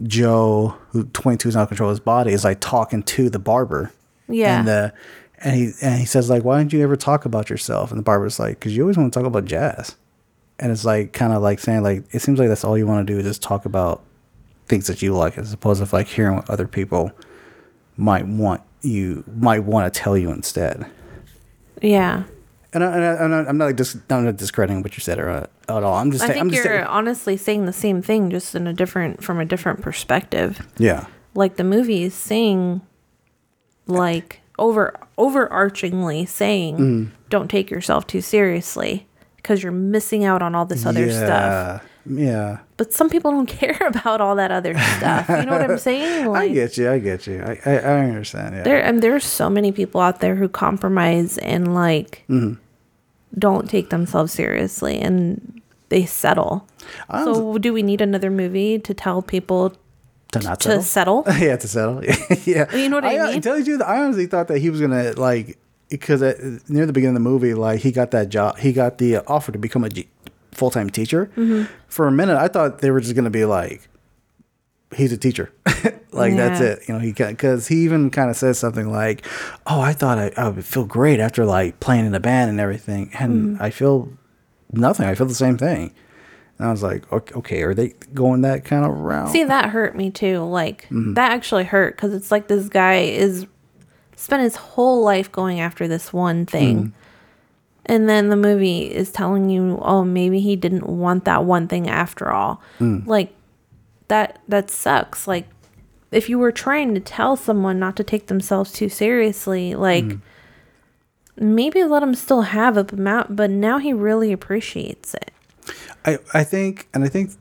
[SPEAKER 2] Joe, who 22 is not control his body, is like talking to the barber.
[SPEAKER 1] Yeah.
[SPEAKER 2] And the and he and he says like, why don't you ever talk about yourself? And the barber's like, because you always want to talk about jazz. And it's like kind of like saying like it seems like that's all you want to do is just talk about things that you like, as opposed to like hearing what other people might want you might want to tell you instead.
[SPEAKER 1] Yeah.
[SPEAKER 2] And, I, and, I, and I- I'm not like dis- I'm not discrediting what you said or, uh, at all. I'm just
[SPEAKER 1] I
[SPEAKER 2] saying. I'm
[SPEAKER 1] think
[SPEAKER 2] just
[SPEAKER 1] you're
[SPEAKER 2] saying,
[SPEAKER 1] honestly saying the same thing just in a different from a different perspective.
[SPEAKER 2] yeah.
[SPEAKER 1] like the movie is saying like over overarchingly saying
[SPEAKER 2] Mm.
[SPEAKER 1] don't take yourself too seriously because you're missing out on all this other stuff
[SPEAKER 2] Yeah.
[SPEAKER 1] But some people don't *laughs* care about all that other stuff you know what i'm *laughs* saying Like, I
[SPEAKER 2] get you. I get you. I, I, I understand. Yeah.
[SPEAKER 1] there and there's so many people out there who compromise and like
[SPEAKER 2] Mm-hmm.
[SPEAKER 1] don't take themselves seriously and they settle so do we need another movie to tell people
[SPEAKER 2] to not
[SPEAKER 1] to
[SPEAKER 2] settle.
[SPEAKER 1] settle *laughs*
[SPEAKER 2] yeah, to settle. yeah.
[SPEAKER 1] You know what I
[SPEAKER 2] uh,
[SPEAKER 1] mean?
[SPEAKER 2] tell you I honestly thought that he was gonna like because at, near the beginning of the movie, like he got that job, he got the offer to become a G- full time teacher.
[SPEAKER 1] Mm-hmm.
[SPEAKER 2] For a minute, I thought they were just gonna be like, he's a teacher, *laughs* like that's it. You know, he because he even kind of says something like, "Oh, I thought I, I would feel great after like playing in a band and everything, and
[SPEAKER 1] Mm-hmm.
[SPEAKER 2] I feel nothing. I feel the same thing." And I was like, "Ok- "Okay, are they going that kind of route?"
[SPEAKER 1] See, that hurt me too. Like
[SPEAKER 2] Mm-hmm.
[SPEAKER 1] that actually hurt because it's like this guy is spent his whole life going after this one thing,
[SPEAKER 2] Mm-hmm.
[SPEAKER 1] And then the movie is telling you, oh, maybe he didn't want that one thing after all.
[SPEAKER 2] Mm.
[SPEAKER 1] Like that that sucks. Like if you were trying to tell someone not to take themselves too seriously, like.
[SPEAKER 2] Mm.
[SPEAKER 1] Maybe let him still have it, but now, but now he really appreciates it.
[SPEAKER 2] I, I think and I think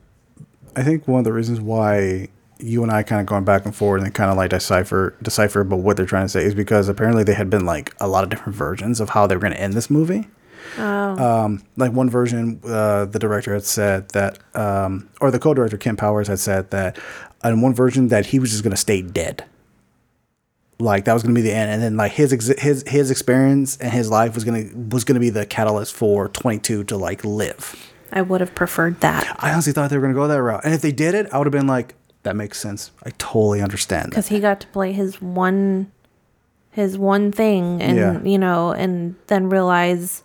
[SPEAKER 2] I think one of the reasons why you and I kind of going back and forth and kind of like decipher decipher about what they're trying to say is because apparently they had been like a lot of different versions of how they were going to end this movie. Um, like one version, uh, the director had said that, um, or the co-director Kemp Powers had said that, in one version that he was just gonna stay dead. Like that was gonna be the end, and then like his exi- his his experience and his life was gonna was gonna be the catalyst for Twenty Two to like live.
[SPEAKER 1] I would have preferred that
[SPEAKER 2] I honestly thought they were gonna go that route, and if they did it, I would have been like, that makes sense. I totally understand
[SPEAKER 1] because he got to play his one his one thing and
[SPEAKER 2] Yeah.
[SPEAKER 1] you know and then realize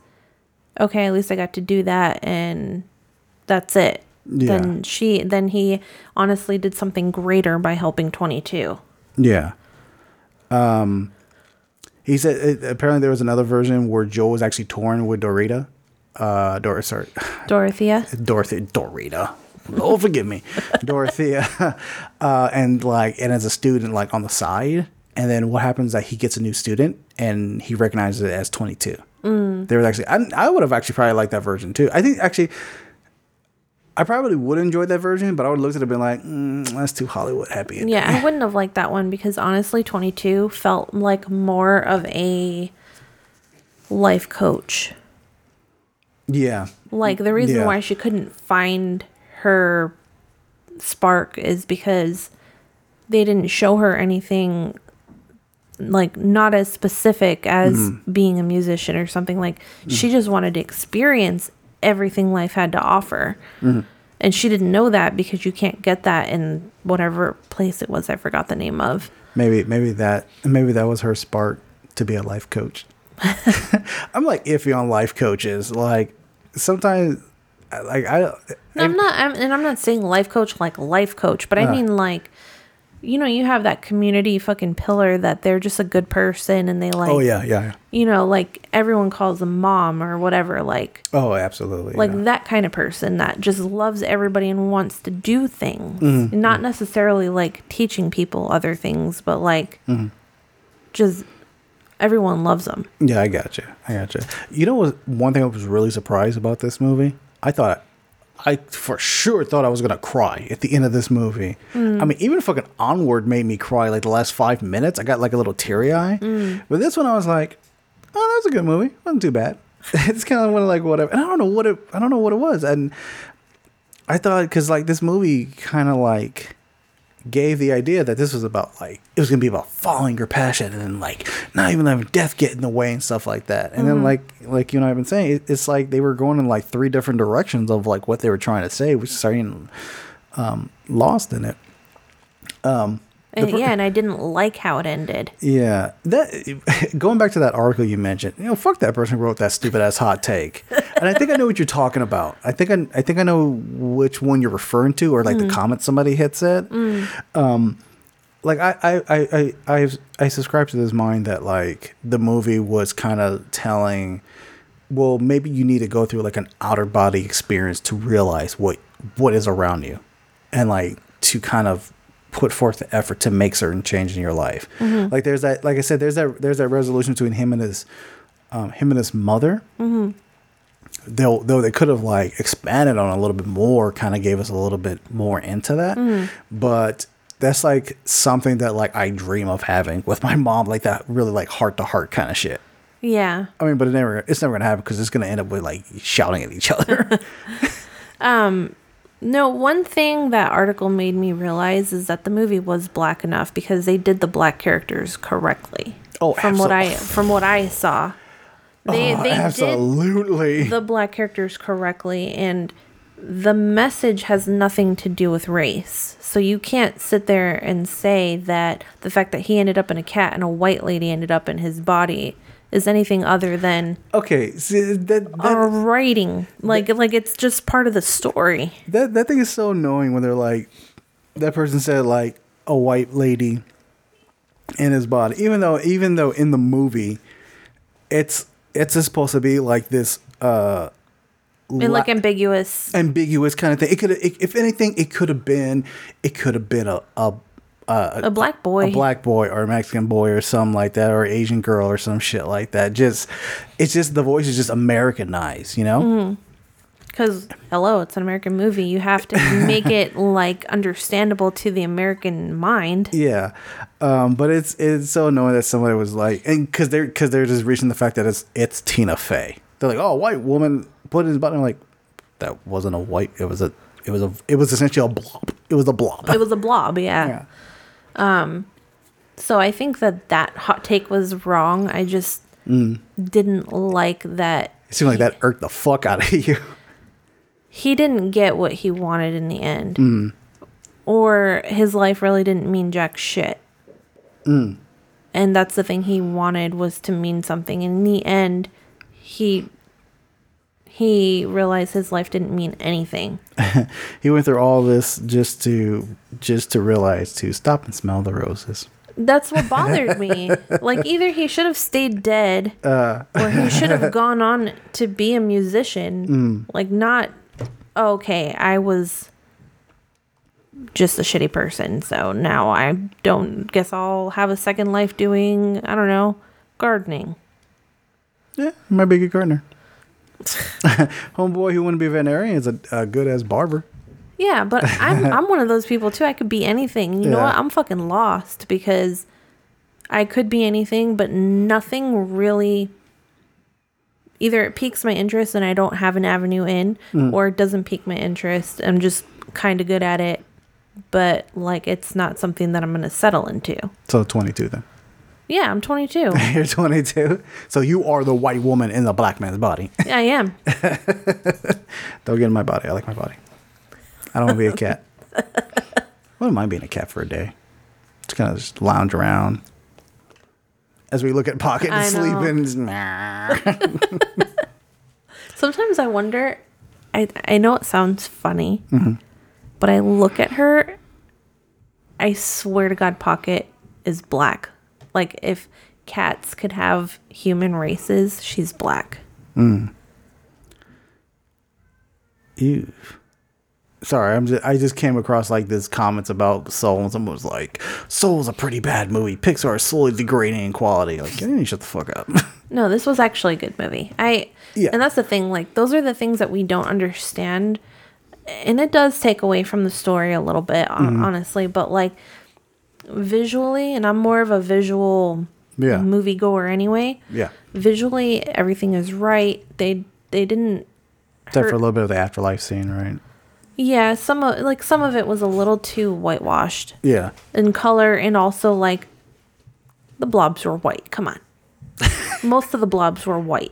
[SPEAKER 1] okay at least i got to do that and that's it
[SPEAKER 2] Yeah.
[SPEAKER 1] then she then he honestly did something greater by helping 22
[SPEAKER 2] Yeah. Um, he said it, apparently there was another version where Joel was actually torn with Dorita. Uh, Dor- sorry, *sighs*
[SPEAKER 1] dorothea
[SPEAKER 2] Dorothy, Dorita. Oh, forgive me, *laughs* Dorothea. *laughs* Uh, and like, and as a student, like on the side, and then what happens? That he gets a new student, and he recognizes it as twenty two. Mm. There was actually, I, I would have actually probably liked that version too. I think actually. I probably would enjoy that version, but I would have looked at it and been like, mm, that's too Hollywood happy.
[SPEAKER 1] yeah i wouldn't have liked that one because honestly 22 felt like more of a life coach
[SPEAKER 2] Yeah.
[SPEAKER 1] Like the reason
[SPEAKER 2] Yeah.
[SPEAKER 1] why she couldn't find her spark is because they didn't show her anything like not as specific as
[SPEAKER 2] Mm-hmm.
[SPEAKER 1] being a musician or something like she just wanted to experience everything life had to offer.
[SPEAKER 2] Mm-hmm.
[SPEAKER 1] And she didn't know that because you can't get that in whatever place it was I forgot the name of.
[SPEAKER 2] Maybe maybe that maybe that was her spark to be a life coach. *laughs* *laughs* I'm like iffy on life coaches. Like sometimes, like I.
[SPEAKER 1] No, I'm not, I'm, and I'm not saying life coach like life coach, but I
[SPEAKER 2] Uh.
[SPEAKER 1] mean like, you know, you have that community fucking pillar that they're just a good person and they like,
[SPEAKER 2] Oh yeah, yeah, yeah.
[SPEAKER 1] you know, like everyone calls them mom or whatever, like,
[SPEAKER 2] Oh, absolutely.
[SPEAKER 1] like
[SPEAKER 2] yeah.
[SPEAKER 1] that kind of person that just loves everybody and wants to do things,
[SPEAKER 2] Mm-hmm.
[SPEAKER 1] not necessarily like teaching people other things, but like,
[SPEAKER 2] Mm-hmm.
[SPEAKER 1] just everyone loves them.
[SPEAKER 2] Yeah, I got you. I got you. You know what? One thing I was really surprised about this movie. I thought, I for sure thought I was gonna cry at the end of this movie. I mean, even fucking Onward made me cry like the last five minutes. I got like a little teary eye. But this one, I was like, oh, that was a good movie. wasn't too bad. *laughs* it's kind of one like whatever. And I don't know what it. I don't know what it was. And I thought because like this movie kind of like gave the idea that this was about like it was gonna be about following your passion and then like not even letting death get in the way and stuff like that. And then like like you and I've been saying, it, it's like they were going in like three different directions of like what they were trying to say, which is starting um, lost in it.
[SPEAKER 1] And yeah, and I didn't like how it ended.
[SPEAKER 2] Yeah, that *laughs* going back to that article you mentioned, you know, fuck that person who wrote that stupid ass hot take. And I think I know what you're talking about. I think I, I think I know which one you're referring to, or like the comment somebody had said. Um, like I, I, I, I, I, I subscribe to this mind that like the movie was kind of telling, well, maybe you need to go through like an outer body experience to realize what what is around you, and like to kind of put forth the effort to make certain change in your life. Mm-hmm. Like there's that, like I said, there's that there's that resolution between him and his, um, him and his mother. Mm-hmm. Though though they could have like expanded on a little bit more, kind of gave us a little bit more into that, mm-hmm. but. That's like something that like I dream of having with my mom, like that really like heart to heart kind of shit.
[SPEAKER 1] Yeah.
[SPEAKER 2] I mean, but it never it's never gonna happen because it's gonna end up with like shouting at each other. *laughs*
[SPEAKER 1] Um, No, one thing that article made me realize is that the movie was black enough because they did the black characters correctly.
[SPEAKER 2] Oh,
[SPEAKER 1] from what I from what I saw, they
[SPEAKER 2] Oh,
[SPEAKER 1] they
[SPEAKER 2] absolutely.
[SPEAKER 1] did the black characters correctly, and the message has nothing to do with race. So you can't sit there and say that the fact that he ended up in a cat and a white lady ended up in his body is anything other than
[SPEAKER 2] okay, see, that
[SPEAKER 1] a writing. Like like it's just part of the story.
[SPEAKER 2] that that thing is so annoying when they're like, that person said like a white lady in his body, even though even though in the movie, it's it's supposed to be like this uh
[SPEAKER 1] And like
[SPEAKER 2] la-
[SPEAKER 1] ambiguous.
[SPEAKER 2] ambiguous kind of thing. It could, if anything, it could have been, it could have been a a
[SPEAKER 1] A black boy.
[SPEAKER 2] a black boy or a Mexican boy or something like that, or Asian girl or some shit like that. Just, it's just the voice is just Americanized, you know.
[SPEAKER 1] Mm-hmm. Because hello, it's an American movie. You have to make *laughs* it like understandable to the American mind.
[SPEAKER 2] Yeah, um, but it's it's so annoying that somebody was like, and because they're because they're just reaching the fact that it's it's Tina Fey. They're like, oh, white woman put in his butt. I'm like, that wasn't a white. It was a. It was a. It was essentially a blob. It was a blob.
[SPEAKER 1] It was a blob, yeah. *laughs*
[SPEAKER 2] yeah.
[SPEAKER 1] So I think that that hot take was wrong. I just
[SPEAKER 2] Mm.
[SPEAKER 1] didn't like that
[SPEAKER 2] It seemed like that irked the fuck out of *laughs* you.
[SPEAKER 1] he didn't get what he wanted in the end.
[SPEAKER 2] Mm.
[SPEAKER 1] Or his life really didn't mean jack shit.
[SPEAKER 2] Mm.
[SPEAKER 1] And that's the thing he wanted was to mean something. And in the end, he he realized his life didn't mean anything. *laughs*
[SPEAKER 2] he went through all this just to just to realize to stop and smell the roses.
[SPEAKER 1] That's what *laughs* bothered me. Like either he should have stayed dead
[SPEAKER 2] Uh.
[SPEAKER 1] or he should have *laughs* gone on to be a musician.
[SPEAKER 2] Mm.
[SPEAKER 1] Like not "Oh, okay, I was just a shitty person, so now I don't guess I'll have a second life doing, I don't know, gardening.
[SPEAKER 2] Yeah, might be a good gardener. *laughs* Homeboy who wouldn't be a veterinarian is a, a good as barber.
[SPEAKER 1] Yeah, but *laughs* I'm I'm one of those people too. I could be anything. You know what? I'm fucking lost because I could be anything, but nothing really either it piques my interest and I don't have an avenue in
[SPEAKER 2] Mm.
[SPEAKER 1] or it doesn't pique my interest. I'm just kind of good at it, but like it's not something that I'm going to settle into.
[SPEAKER 2] So 22 then.
[SPEAKER 1] Yeah, I'm 22. *laughs*
[SPEAKER 2] You're 22. So you are the white woman in the black man's body.
[SPEAKER 1] Yeah, I am. *laughs*
[SPEAKER 2] Don't get in my body. I like my body. I don't want to be a cat. *laughs* what am I being a cat for a day. Just kind of just lounge around. As we look at Pocket and sleeping. just, "Nah."
[SPEAKER 1] Sometimes I wonder I I know it sounds funny,
[SPEAKER 2] Mm-hmm.
[SPEAKER 1] but I look at her I swear to god Pocket is black. Like if cats could have human races, she's black.
[SPEAKER 2] Ew. Sorry, I'm just, I just came across like this comments about Soul, and someone was like, "Soul's a pretty bad movie. Pixar is slowly degrading in quality." Like, you need to shut the fuck up. *laughs*
[SPEAKER 1] No, this was actually a good movie. I
[SPEAKER 2] Yeah.
[SPEAKER 1] and that's the thing, like those are the things that we don't understand. And it does take away from the story a little bit,
[SPEAKER 2] Mm-hmm.
[SPEAKER 1] honestly, but like visually, and I'm more of a visual
[SPEAKER 2] Yeah.
[SPEAKER 1] movie goer anyway.
[SPEAKER 2] yeah,
[SPEAKER 1] Visually, everything is right. They they didn't
[SPEAKER 2] except for a little bit of the afterlife scene, right?
[SPEAKER 1] Yeah, some of like some of it was a little too whitewashed
[SPEAKER 2] Yeah,
[SPEAKER 1] in color and also like the blobs were white. Come on. *laughs* Most of the blobs were white.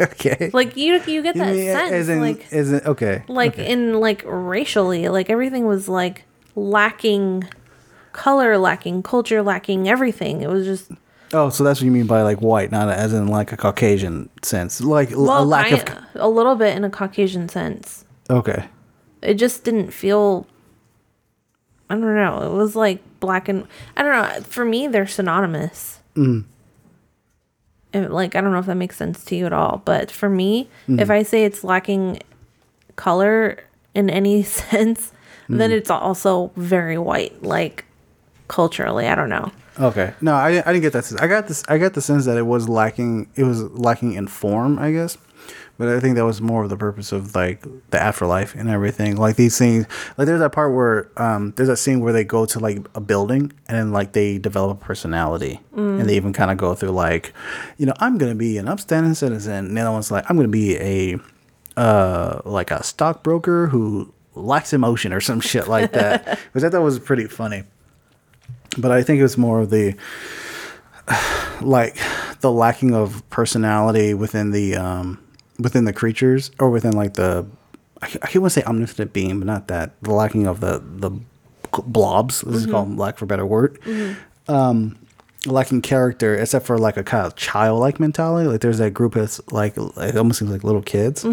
[SPEAKER 2] okay.
[SPEAKER 1] Like you you get that
[SPEAKER 2] mean
[SPEAKER 1] sense
[SPEAKER 2] in,
[SPEAKER 1] like
[SPEAKER 2] as in, okay,
[SPEAKER 1] like
[SPEAKER 2] okay.
[SPEAKER 1] in like racially, like everything was like lacking color, lacking culture, lacking everything. It was just
[SPEAKER 2] Oh, so that's what you mean by like white, not as in like a Caucasian sense, like l- a
[SPEAKER 1] well,
[SPEAKER 2] lack of.
[SPEAKER 1] a little bit in a Caucasian sense.
[SPEAKER 2] Okay,
[SPEAKER 1] It just didn't feel I don't know. It was like black and I don't know. For me, they're synonymous.
[SPEAKER 2] Mm.
[SPEAKER 1] And, like I don't know if that makes sense to you at all, but for me,
[SPEAKER 2] Mm.
[SPEAKER 1] if I say it's lacking color in any *laughs* sense,
[SPEAKER 2] Mm.
[SPEAKER 1] then it's also very white, like culturally. I don't know.
[SPEAKER 2] okay. No, I, I didn't get that. Sense. I got this. I got the sense that it was lacking. It was lacking in form, I guess. But I think that was more of the purpose of like the afterlife and everything. Like these things. Like there's that part where um there's that scene where they go to like a building and then like they develop a personality and they even kind of go through like, you know, I'm gonna be an upstanding citizen. And the other one's like, I'm gonna be a uh like a stockbroker who lacks emotion or some shit like that. *laughs* Which I thought was pretty funny. But I think it was more of the like the lacking of personality within the um within the creatures or within like the I, I can't want to say omniscient being, but not that the lacking of the the blobs. This is called lack for better word. Um, lacking character, except for like a kind of childlike mentality. Like there's that group that's like it almost seems like little kids.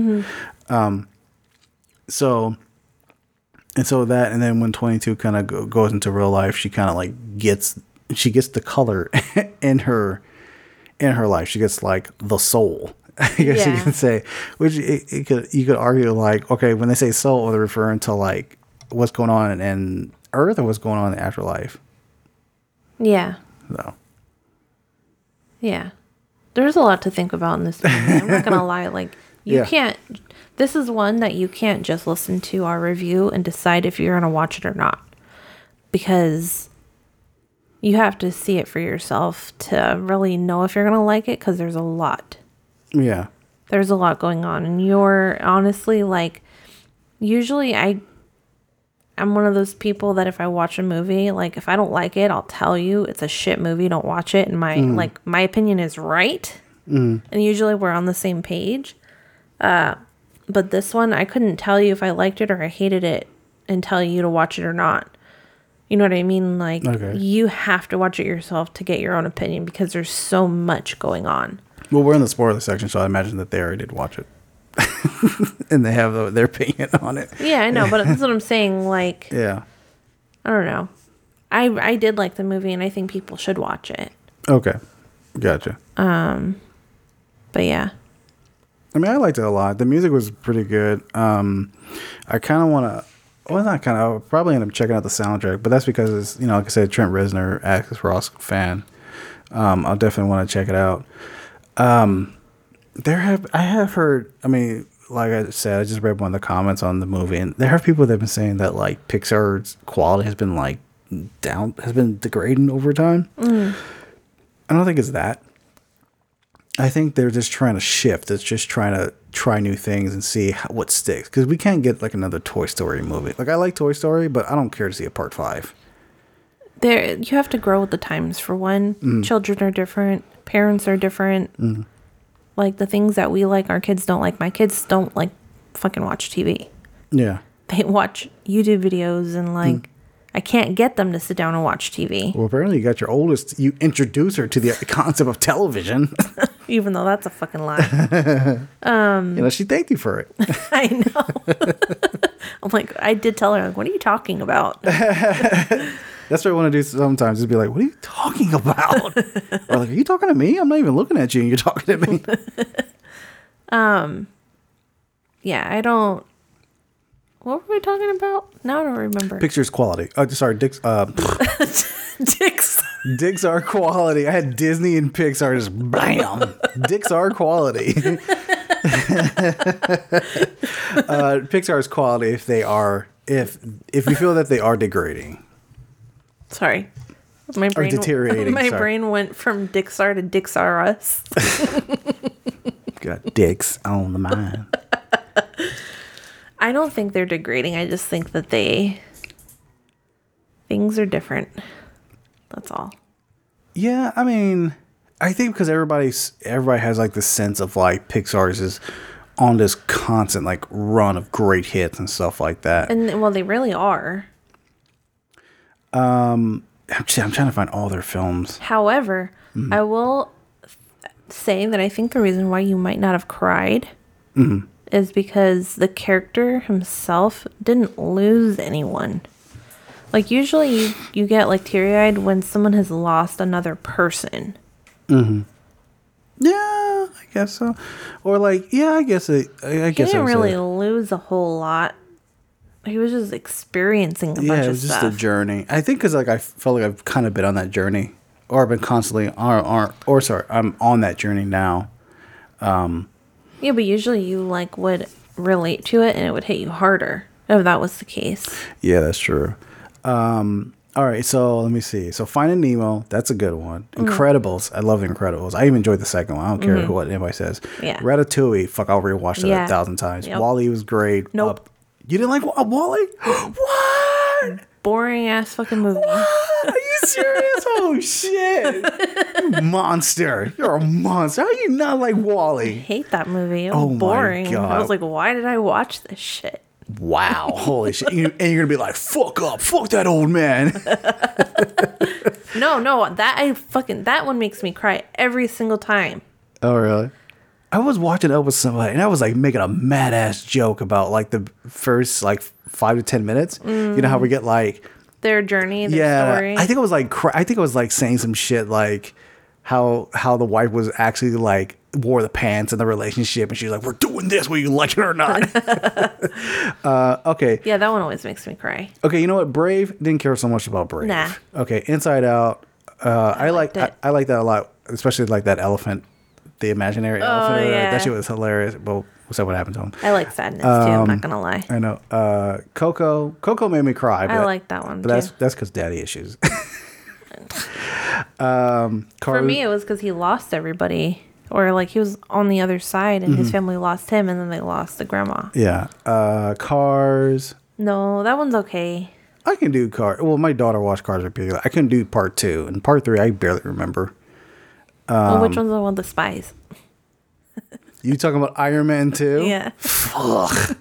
[SPEAKER 2] Um, so and so that and then when 22 kind of go, goes into real life she kind of like gets she gets the color *laughs* in her in her life she gets like the soul *laughs* i guess you
[SPEAKER 1] Yeah.
[SPEAKER 2] can say which it, it could you could argue like okay when they say soul they're referring to like what's going on in earth or what's going on in the afterlife
[SPEAKER 1] Yeah.
[SPEAKER 2] so
[SPEAKER 1] Yeah. There's a lot to think about in this movie. I'm not gonna *laughs* lie. Like you
[SPEAKER 2] Yeah.
[SPEAKER 1] can't. This is one that you can't just listen to our review and decide if you're gonna watch it or not, because you have to see it for yourself to really know if you're gonna like it. Because there's a lot.
[SPEAKER 2] Yeah.
[SPEAKER 1] there's a lot going on and you're honestly like usually i i'm one of those people that if i watch a movie like if i don't like it i'll tell you it's a shit movie don't watch it and my like my opinion is right and usually we're on the same page uh but this one i couldn't tell you if i liked it or i hated it and tell you to watch it or not you know what i mean like
[SPEAKER 2] Okay.
[SPEAKER 1] you have to watch it yourself to get your own opinion because there's so much going on
[SPEAKER 2] Well, we're in the spoiler section, so I imagine that they already did watch it, *laughs* and they have the, their opinion on it.
[SPEAKER 1] yeah i know but that's what i'm saying like *laughs*
[SPEAKER 2] Yeah.
[SPEAKER 1] I don't know. I I did like the movie and I think people should watch it.
[SPEAKER 2] Okay. Gotcha.
[SPEAKER 1] Um, But yeah.
[SPEAKER 2] I mean, I liked it a lot. The music was pretty good. Um, I kind of want to. Well, not kind of. Probably end up checking out the soundtrack, but that's because it's you know, like I said, Trent Reznor, Atticus Ross fan. Um, I'll definitely want to check it out. Um, there have I have heard. I mean, like I said, I just read one of the comments on the movie, and there are people that have been saying that like Pixar's quality has been like down, has been degrading over time. I don't think it's that. I think they're just trying to shift. It's just trying to try new things and see how, what sticks. Because we can't get like another Toy Story movie. Like I like Toy Story, but I don't care to see a part five.
[SPEAKER 1] There you have to grow with the times for one. Mm. Children are different, parents are different. Mm. Like the things that we like our kids don't like. My kids don't like fucking watch TV.
[SPEAKER 2] Yeah.
[SPEAKER 1] They watch YouTube videos and like mm. I can't get them to sit down and watch TV.
[SPEAKER 2] Well, apparently you got your oldest. You introduce her to the concept of television. *laughs*
[SPEAKER 1] Even though that's a fucking lie. *laughs*
[SPEAKER 2] you know, she thanked you for it. *laughs*
[SPEAKER 1] I know. *laughs* I'm like, I did tell her, like, what are you talking about?
[SPEAKER 2] That's what I want to do sometimes. Is be like, "What are you talking about?" or like, "Are you talking to me? I'm not even looking at you, and you're talking to me."
[SPEAKER 1] um, yeah, I don't. What were we talking about? Now I don't remember.
[SPEAKER 2] Pixar's quality. Oh, sorry, Dick's. Uh, *laughs*
[SPEAKER 1] Dicks.
[SPEAKER 2] Dicks are quality. I had Disney and Pixar just bam. Dicks are quality. *laughs* uh, is quality if they are if if you feel that they are degrading.
[SPEAKER 1] Sorry. My brain,
[SPEAKER 2] deteriorating,
[SPEAKER 1] My
[SPEAKER 2] sorry.
[SPEAKER 1] brain went from Dixar to Dixar Us. *laughs*
[SPEAKER 2] Got dicks on the mind.
[SPEAKER 1] I don't think they're degrading. I just think that they. Things are different. That's all.
[SPEAKER 2] Yeah, I mean, I think because everybody's everybody has like the sense of like Pixar's is on this constant like run of great hits and stuff like that.
[SPEAKER 1] And well, they really are.
[SPEAKER 2] Um, I'm, just- I'm trying to find all their films.
[SPEAKER 1] However, mm-hmm. I will say that I think the reason why you might not have cried mm-hmm. Is because the character himself didn't lose anyone. Like usually you, you get like teary eyed when someone has lost another person. Mm-hmm.
[SPEAKER 2] Yeah, I guess so. Or like, yeah, I guess it. I, I
[SPEAKER 1] He
[SPEAKER 2] guess I
[SPEAKER 1] didn't really
[SPEAKER 2] that.
[SPEAKER 1] lose a whole lot. He was just experiencing a
[SPEAKER 2] Yeah,
[SPEAKER 1] bunch
[SPEAKER 2] it
[SPEAKER 1] of
[SPEAKER 2] was just
[SPEAKER 1] stuff.
[SPEAKER 2] a journey. I think because like I felt like I've kind of been on that journey, or I've been constantly, or, or, or sorry, I'm on that journey now.
[SPEAKER 1] Yeah, but usually you like would relate to it and it would hit you harder if that was the case.
[SPEAKER 2] Yeah, that's true. Um, all right, so let me see. So Finding Nemo, that's a good one.
[SPEAKER 1] Mm.
[SPEAKER 2] Incredibles, I love Incredibles. I even enjoyed the second one. I don't care
[SPEAKER 1] Mm-hmm.
[SPEAKER 2] what anybody says.
[SPEAKER 1] Yeah.
[SPEAKER 2] Ratatouille, fuck, I'll rewatch that
[SPEAKER 1] Yeah.
[SPEAKER 2] a thousand times.
[SPEAKER 1] Yep.
[SPEAKER 2] WALL-E was great.
[SPEAKER 1] Nope.
[SPEAKER 2] Uh, you didn't like WALL-E? *gasps* what?
[SPEAKER 1] Boring ass fucking movie. What?
[SPEAKER 2] Are you serious? *laughs* oh shit! You monster! You're a monster. How are you not like WALL-E?
[SPEAKER 1] hate that movie. It was
[SPEAKER 2] Oh my
[SPEAKER 1] boring. I was like, why did I watch this shit?
[SPEAKER 2] Wow! Holy shit! You- and you're gonna be like, "Fuck up! Fuck that old man!" *laughs*
[SPEAKER 1] No, no, that I fucking that one makes me cry every single time.
[SPEAKER 2] Oh, really? I was watching it with somebody, and I was like making a mad ass joke about like the first like five to ten minutes. You know how we get like,
[SPEAKER 1] Their journey, their
[SPEAKER 2] yeah.
[SPEAKER 1] story.
[SPEAKER 2] I think it was like, I think it was like saying some shit like how how the wife was actually like wore the pants in the relationship, and she's like, "We're doing this, whether you like it or not." *laughs* *laughs* uh, okay,
[SPEAKER 1] yeah, that one always makes me cry.
[SPEAKER 2] okay. You know what? Brave didn't care so much about Brave.
[SPEAKER 1] Nah.
[SPEAKER 2] Okay, Inside Out. Uh, I, like I. I like that a lot, especially like that elephant, the imaginary elephant.
[SPEAKER 1] Oh, yeah.
[SPEAKER 2] That shit was hilarious. Well, that? What happened to him?
[SPEAKER 1] I like sadness too. I'm
[SPEAKER 2] Um,
[SPEAKER 1] not gonna lie.
[SPEAKER 2] I know. Uh, Coco. Coco made me cry.
[SPEAKER 1] I like that one
[SPEAKER 2] But that's
[SPEAKER 1] too.
[SPEAKER 2] that's because daddy issues. *laughs* um,
[SPEAKER 1] For me, it was because he lost everybody. or like he was on the other side and his family lost him and then they lost the grandma.
[SPEAKER 2] Yeah. Uh, Cars.
[SPEAKER 1] No, that one's okay.
[SPEAKER 2] I can do car. Well, my daughter watched Cars repeatedly. I can do part two and part three. I barely remember.
[SPEAKER 1] well,
[SPEAKER 2] Um,
[SPEAKER 1] which one's the one with the spies?
[SPEAKER 2] You talking about Iron Man two?
[SPEAKER 1] Yeah. Fuck.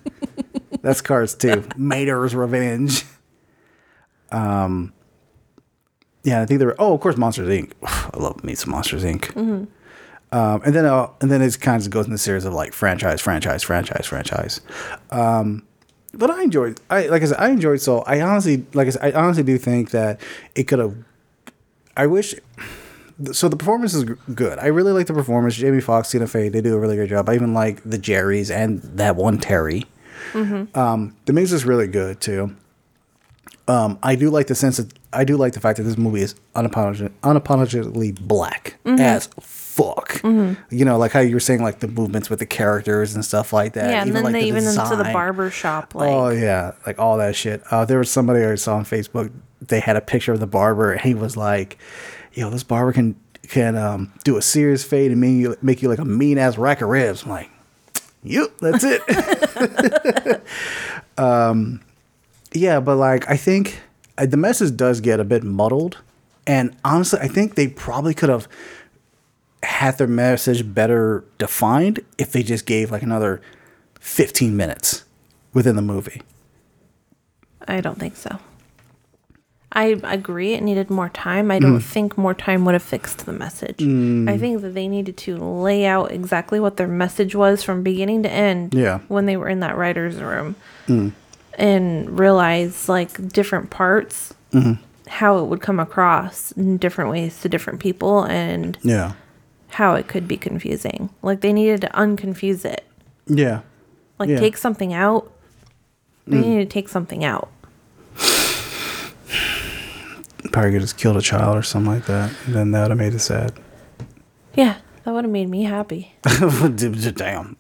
[SPEAKER 2] That's Cars two. Mater's Revenge. Um. Yeah, I think there. Were, oh, of course, Monsters Inc. I love me some Monsters Inc. Um, and then uh, and then it kind of goes in the series of like franchise, franchise, franchise, franchise. Um, but I enjoyed. I like I said, I enjoyed. So I honestly, like I said, I honestly do think that it could have. I wish. So the performance is good. I really like the performance. Jamie Foxx, Tina Fey, they do a really good job. I even like the Jerrys and that one Terry. Um, the mix is really good too. Um, I do like the sense that I do like the fact that this movie is unapolog- unapologetically black as fuck. You know, like how you were saying, like the movements with the characters and stuff like that.
[SPEAKER 1] Yeah, and then
[SPEAKER 2] like,
[SPEAKER 1] they
[SPEAKER 2] the
[SPEAKER 1] even into the barber shop. Like,
[SPEAKER 2] Oh yeah, like all that shit. Uh, there was somebody I saw on Facebook. They had a picture of the barber, and he was like, "Yo, this barber can can um, do a serious fade and make you make you like a mean ass rack of ribs." I'm like, *tsk* "Yep, that's it." *laughs* um, yeah, but like I think the message does get a bit muddled, and honestly, I think they probably could have had their message better defined if they just gave like another 15 minutes within the movie.
[SPEAKER 1] I don't think so. I agree it needed more time. I don't mm. think more time would have fixed the message. I mm. think that they needed to lay out exactly what their message was from beginning to end
[SPEAKER 2] Yeah.
[SPEAKER 1] when they were in that writer's room mm. and realize like different parts, mm-hmm. how it would come across in different ways to different people and
[SPEAKER 2] Yeah.
[SPEAKER 1] how it could be confusing. Like they needed to unconfuse it.
[SPEAKER 2] Yeah.
[SPEAKER 1] Like
[SPEAKER 2] Yeah.
[SPEAKER 1] take something out. They needed to take something out.
[SPEAKER 2] Probably could just killed a child or something like that. And then that would have made it sad.
[SPEAKER 1] Yeah, that would have made me happy. *laughs* *laughs*
[SPEAKER 2] Damn.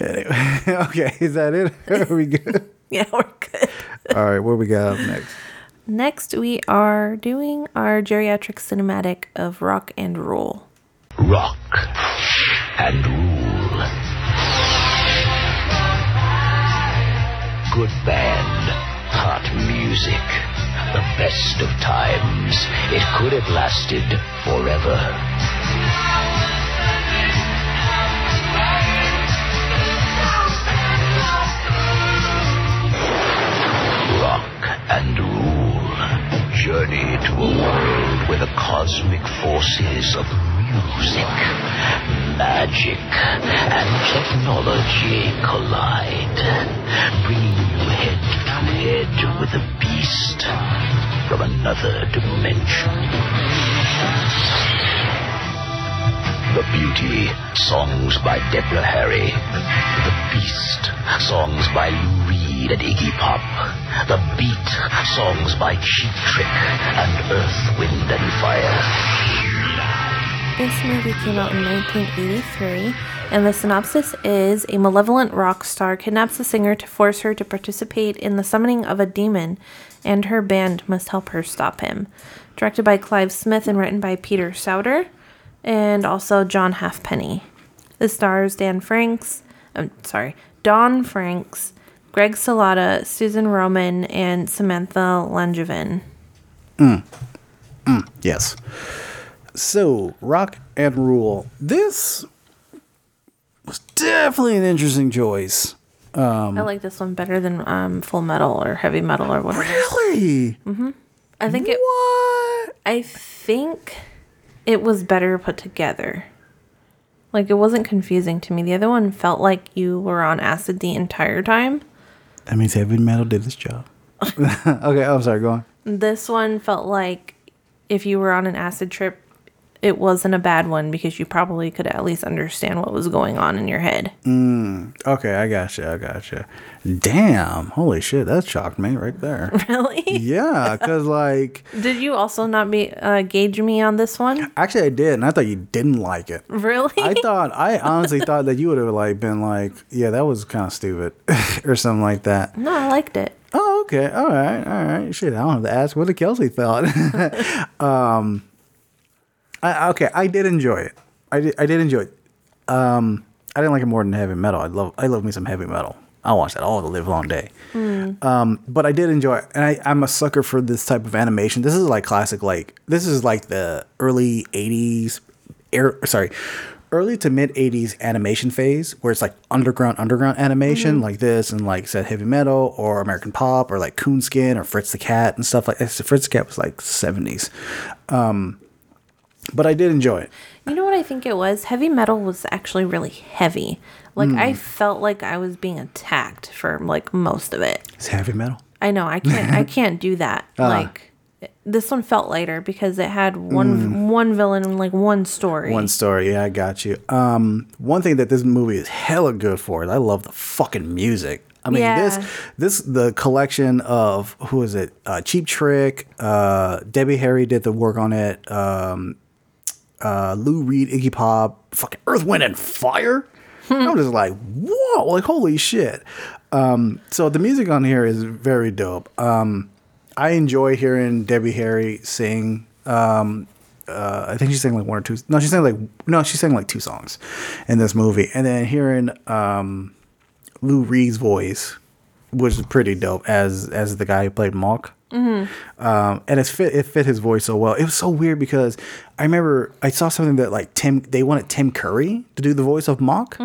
[SPEAKER 2] anyway, *laughs* okay, is that it? Are we good?
[SPEAKER 1] Yeah, we're good.
[SPEAKER 2] All right, what we got up next?
[SPEAKER 1] Next, we are doing our geriatric cinematic of Rock and Roll.
[SPEAKER 7] rock and rule. Good band, hot music, the best of times. It could have lasted forever. Rock and rule. Journey to a world where the cosmic forces of music, magic, and technology collide, bringing you head to head with a beast from another dimension. The Beauty, songs by Deborah Harry. The Beast, songs by Lou Reed and Iggy Pop. The Beat, songs by Cheap Trick and Earth, Wind and Fire.
[SPEAKER 1] This movie came out in 1983, and the synopsis is a malevolent rock star kidnaps a singer to force her to participate in the summoning of a demon, and her band must help her stop him. Directed by Clive Smith and written by Peter Sauder, and also John Halfpenny. The stars Dan Francks, I'm sorry, Don Francks, Greg Salata, Susan Roman, and Samantha Langevin. Mm. Mm.
[SPEAKER 2] Yes. So, Rock and Rule. This was definitely an interesting choice.
[SPEAKER 1] I like this one better than um, Full Metal or Heavy Metal or whatever.
[SPEAKER 2] Really? Mhm.
[SPEAKER 1] I think it.
[SPEAKER 2] What?
[SPEAKER 1] I think it was better put together. Like it wasn't confusing to me. The other one felt like you were on acid the entire time.
[SPEAKER 2] That means heavy metal did its job. *laughs* okay, I'm sorry, go on.
[SPEAKER 1] This one felt like if you were on an acid trip, it wasn't a bad one because you probably could at least understand what was going on in your head.
[SPEAKER 2] Okay, I gotcha, I gotcha. Damn, holy shit, that shocked me right there. *laughs*
[SPEAKER 1] Really?
[SPEAKER 2] yeah, because, like,
[SPEAKER 1] Did you also not be uh, gauge me on this one?
[SPEAKER 2] actually, I did, and I thought you didn't like it.
[SPEAKER 1] Really?
[SPEAKER 2] I thought, I honestly thought that you would have, like, been like, yeah, that was kind of stupid, *laughs* or something like that.
[SPEAKER 1] no, I liked it.
[SPEAKER 2] Oh, okay. All right. All right. Shit, I don't have to ask what the Kelsey thought. *laughs* um, I, okay, I did enjoy it. I did. I did enjoy it. Um, I didn't like it more than heavy metal. I love. I love me some heavy metal. I'll watch that all the live long day. Um, but I did enjoy it, and I, I'm a sucker for this type of animation. This is like classic. Like this is like the early '80s, air. Sorry, early to mid '80s animation phase, where it's like underground, underground animation, like this, and like said heavy metal or American pop or like Coonskin or Fritz the Cat and stuff like that. Fritz the Cat was like '70s. Um, but I did enjoy it.
[SPEAKER 1] You know what I think it was? Heavy metal was actually really heavy. Like I felt like I was being attacked for like most of it.
[SPEAKER 2] It's heavy metal.
[SPEAKER 1] I know I can't I *laughs* can't do that. Like this one felt lighter because it had one one villain and like one story.
[SPEAKER 2] One story, yeah, I got you. Um, one thing that this movie is hella good for is I love the fucking music. I mean,
[SPEAKER 1] Yeah.
[SPEAKER 2] this this the collection of who is it? Uh, Cheap Trick. Uh, Debbie Harry did the work on it. Um, uh, Lou Reed, Iggy Pop, fucking Earth, Wind, and Fire. I'm just like, whoa, like holy shit. Um, so the music on here is very dope. Um, I enjoy hearing Debbie Harry sing. Um, uh, I think she sang like one or two. No, she sang like no, she sang like two songs in this movie, and then hearing um, Lou Reed's voice was pretty dope as as the guy who played Mok. Um, and it fit it fit his voice so well. It was so weird because I remember I saw something that like Tim they wanted Tim Curry to do the voice of Mok,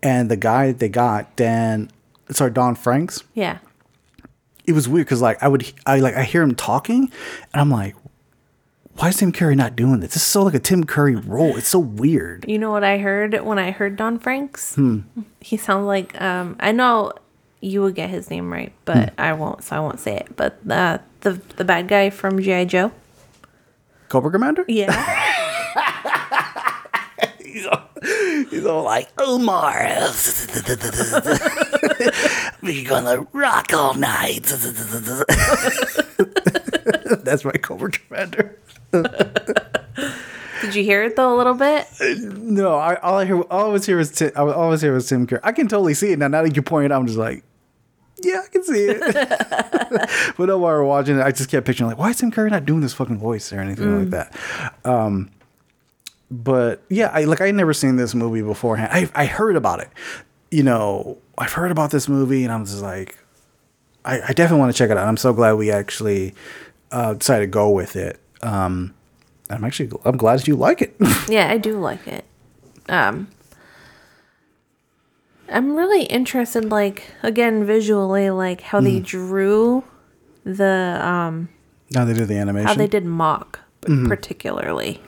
[SPEAKER 2] and the guy that they got Dan sorry Don Francks.
[SPEAKER 1] Yeah.
[SPEAKER 2] It was weird because like I would I like I hear him talking, and I'm like, why is Tim Curry not doing this? This is so like a Tim Curry role. It's so weird.
[SPEAKER 1] You know what I heard when I heard Don Francks? He sounds like um I know you would get his name right, but I won't, so I won't say it. But uh, the the bad guy from GI Joe.
[SPEAKER 2] Cobra Commander.
[SPEAKER 1] Yeah. *laughs*
[SPEAKER 2] He's all, he's all like Omar. *laughs* We're gonna rock all night. *laughs* That's my Cobra Commander.
[SPEAKER 1] Did you hear it though a little bit?
[SPEAKER 2] No, I all I hear, all I always hear was Tim, I was always hear was Tim Curry. I can totally see it now. Now that you point it out, I'm just like, yeah, I can see it. *laughs* but no, while we're watching it, I just kept picturing like, why is Tim Curry not doing this fucking voice or anything like that? Um, but yeah, I like I had never seen this movie beforehand. I I heard about it. You know, I've heard about this movie, and I'm just like, I, I definitely want to check it out. I'm so glad we actually uh, decided to go with it. Um, I'm actually I'm glad you like it. *laughs*
[SPEAKER 1] Yeah, I do like it. Um I'm really interested like again visually like how they mm. drew the um
[SPEAKER 2] now they do the animation.
[SPEAKER 1] how they did Mok mm-hmm. particularly.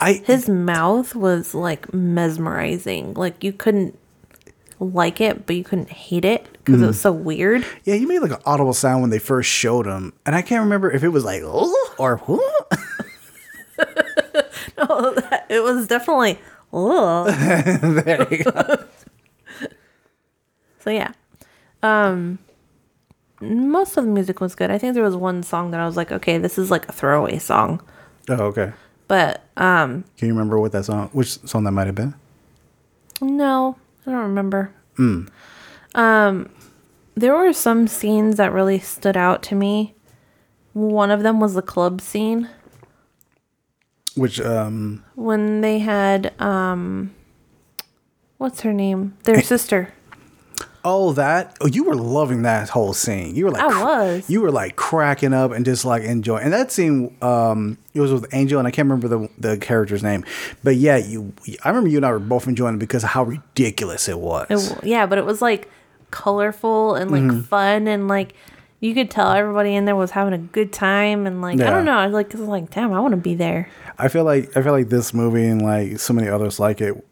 [SPEAKER 2] I
[SPEAKER 1] His mouth was like mesmerizing. Like you couldn't like it, but you couldn't hate it because it mm. was so weird.
[SPEAKER 2] yeah, you made like an audible sound when they first showed him, and I can't remember if it was like oh or oh. *laughs* *laughs*
[SPEAKER 1] It was definitely oh. ugh. *laughs*
[SPEAKER 2] there you go.
[SPEAKER 1] So yeah. Um most of the music was good. I think there was one song that I was like, okay, this is like a throwaway song.
[SPEAKER 2] Oh, okay.
[SPEAKER 1] But um
[SPEAKER 2] Can you remember what that song? Which song that might have been?
[SPEAKER 1] no, I don't remember. Um there were some scenes that really stood out to me. One of them was the club scene
[SPEAKER 2] Which um
[SPEAKER 1] when they had um what's her name? Their *laughs* sister.
[SPEAKER 2] Oh that oh you were loving that whole scene. You were like
[SPEAKER 1] I was.
[SPEAKER 2] You were like cracking up and just like enjoying. And that scene um it was with Angel and I can't remember the the character's name. But yeah, you I remember you and I were both enjoying it because of how ridiculous it was.
[SPEAKER 1] It yeah, but it was like colorful and like fun and like you could tell everybody in there was having a good time and like I don't know, I was like, I was like, damn, I want to be there.
[SPEAKER 2] I feel like I feel like this movie and like so many others like it,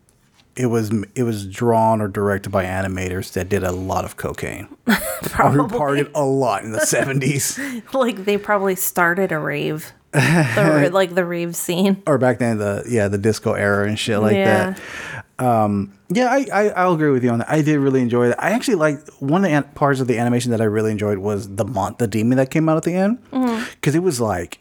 [SPEAKER 2] it was it was drawn or directed by animators that did a lot of cocaine *laughs* or who
[SPEAKER 1] Probably.
[SPEAKER 2] partied a lot in the *laughs* seventies
[SPEAKER 1] like they probably started a rave, the, *laughs* like the rave scene.
[SPEAKER 2] or back then the yeah the disco era and shit like
[SPEAKER 1] Yeah.
[SPEAKER 2] that. Um, yeah, I, I I'll agree with you on that. I did really enjoy it. I actually like one of the an- parts of the animation that I really enjoyed was the mon- the demon that came out at the end because it was like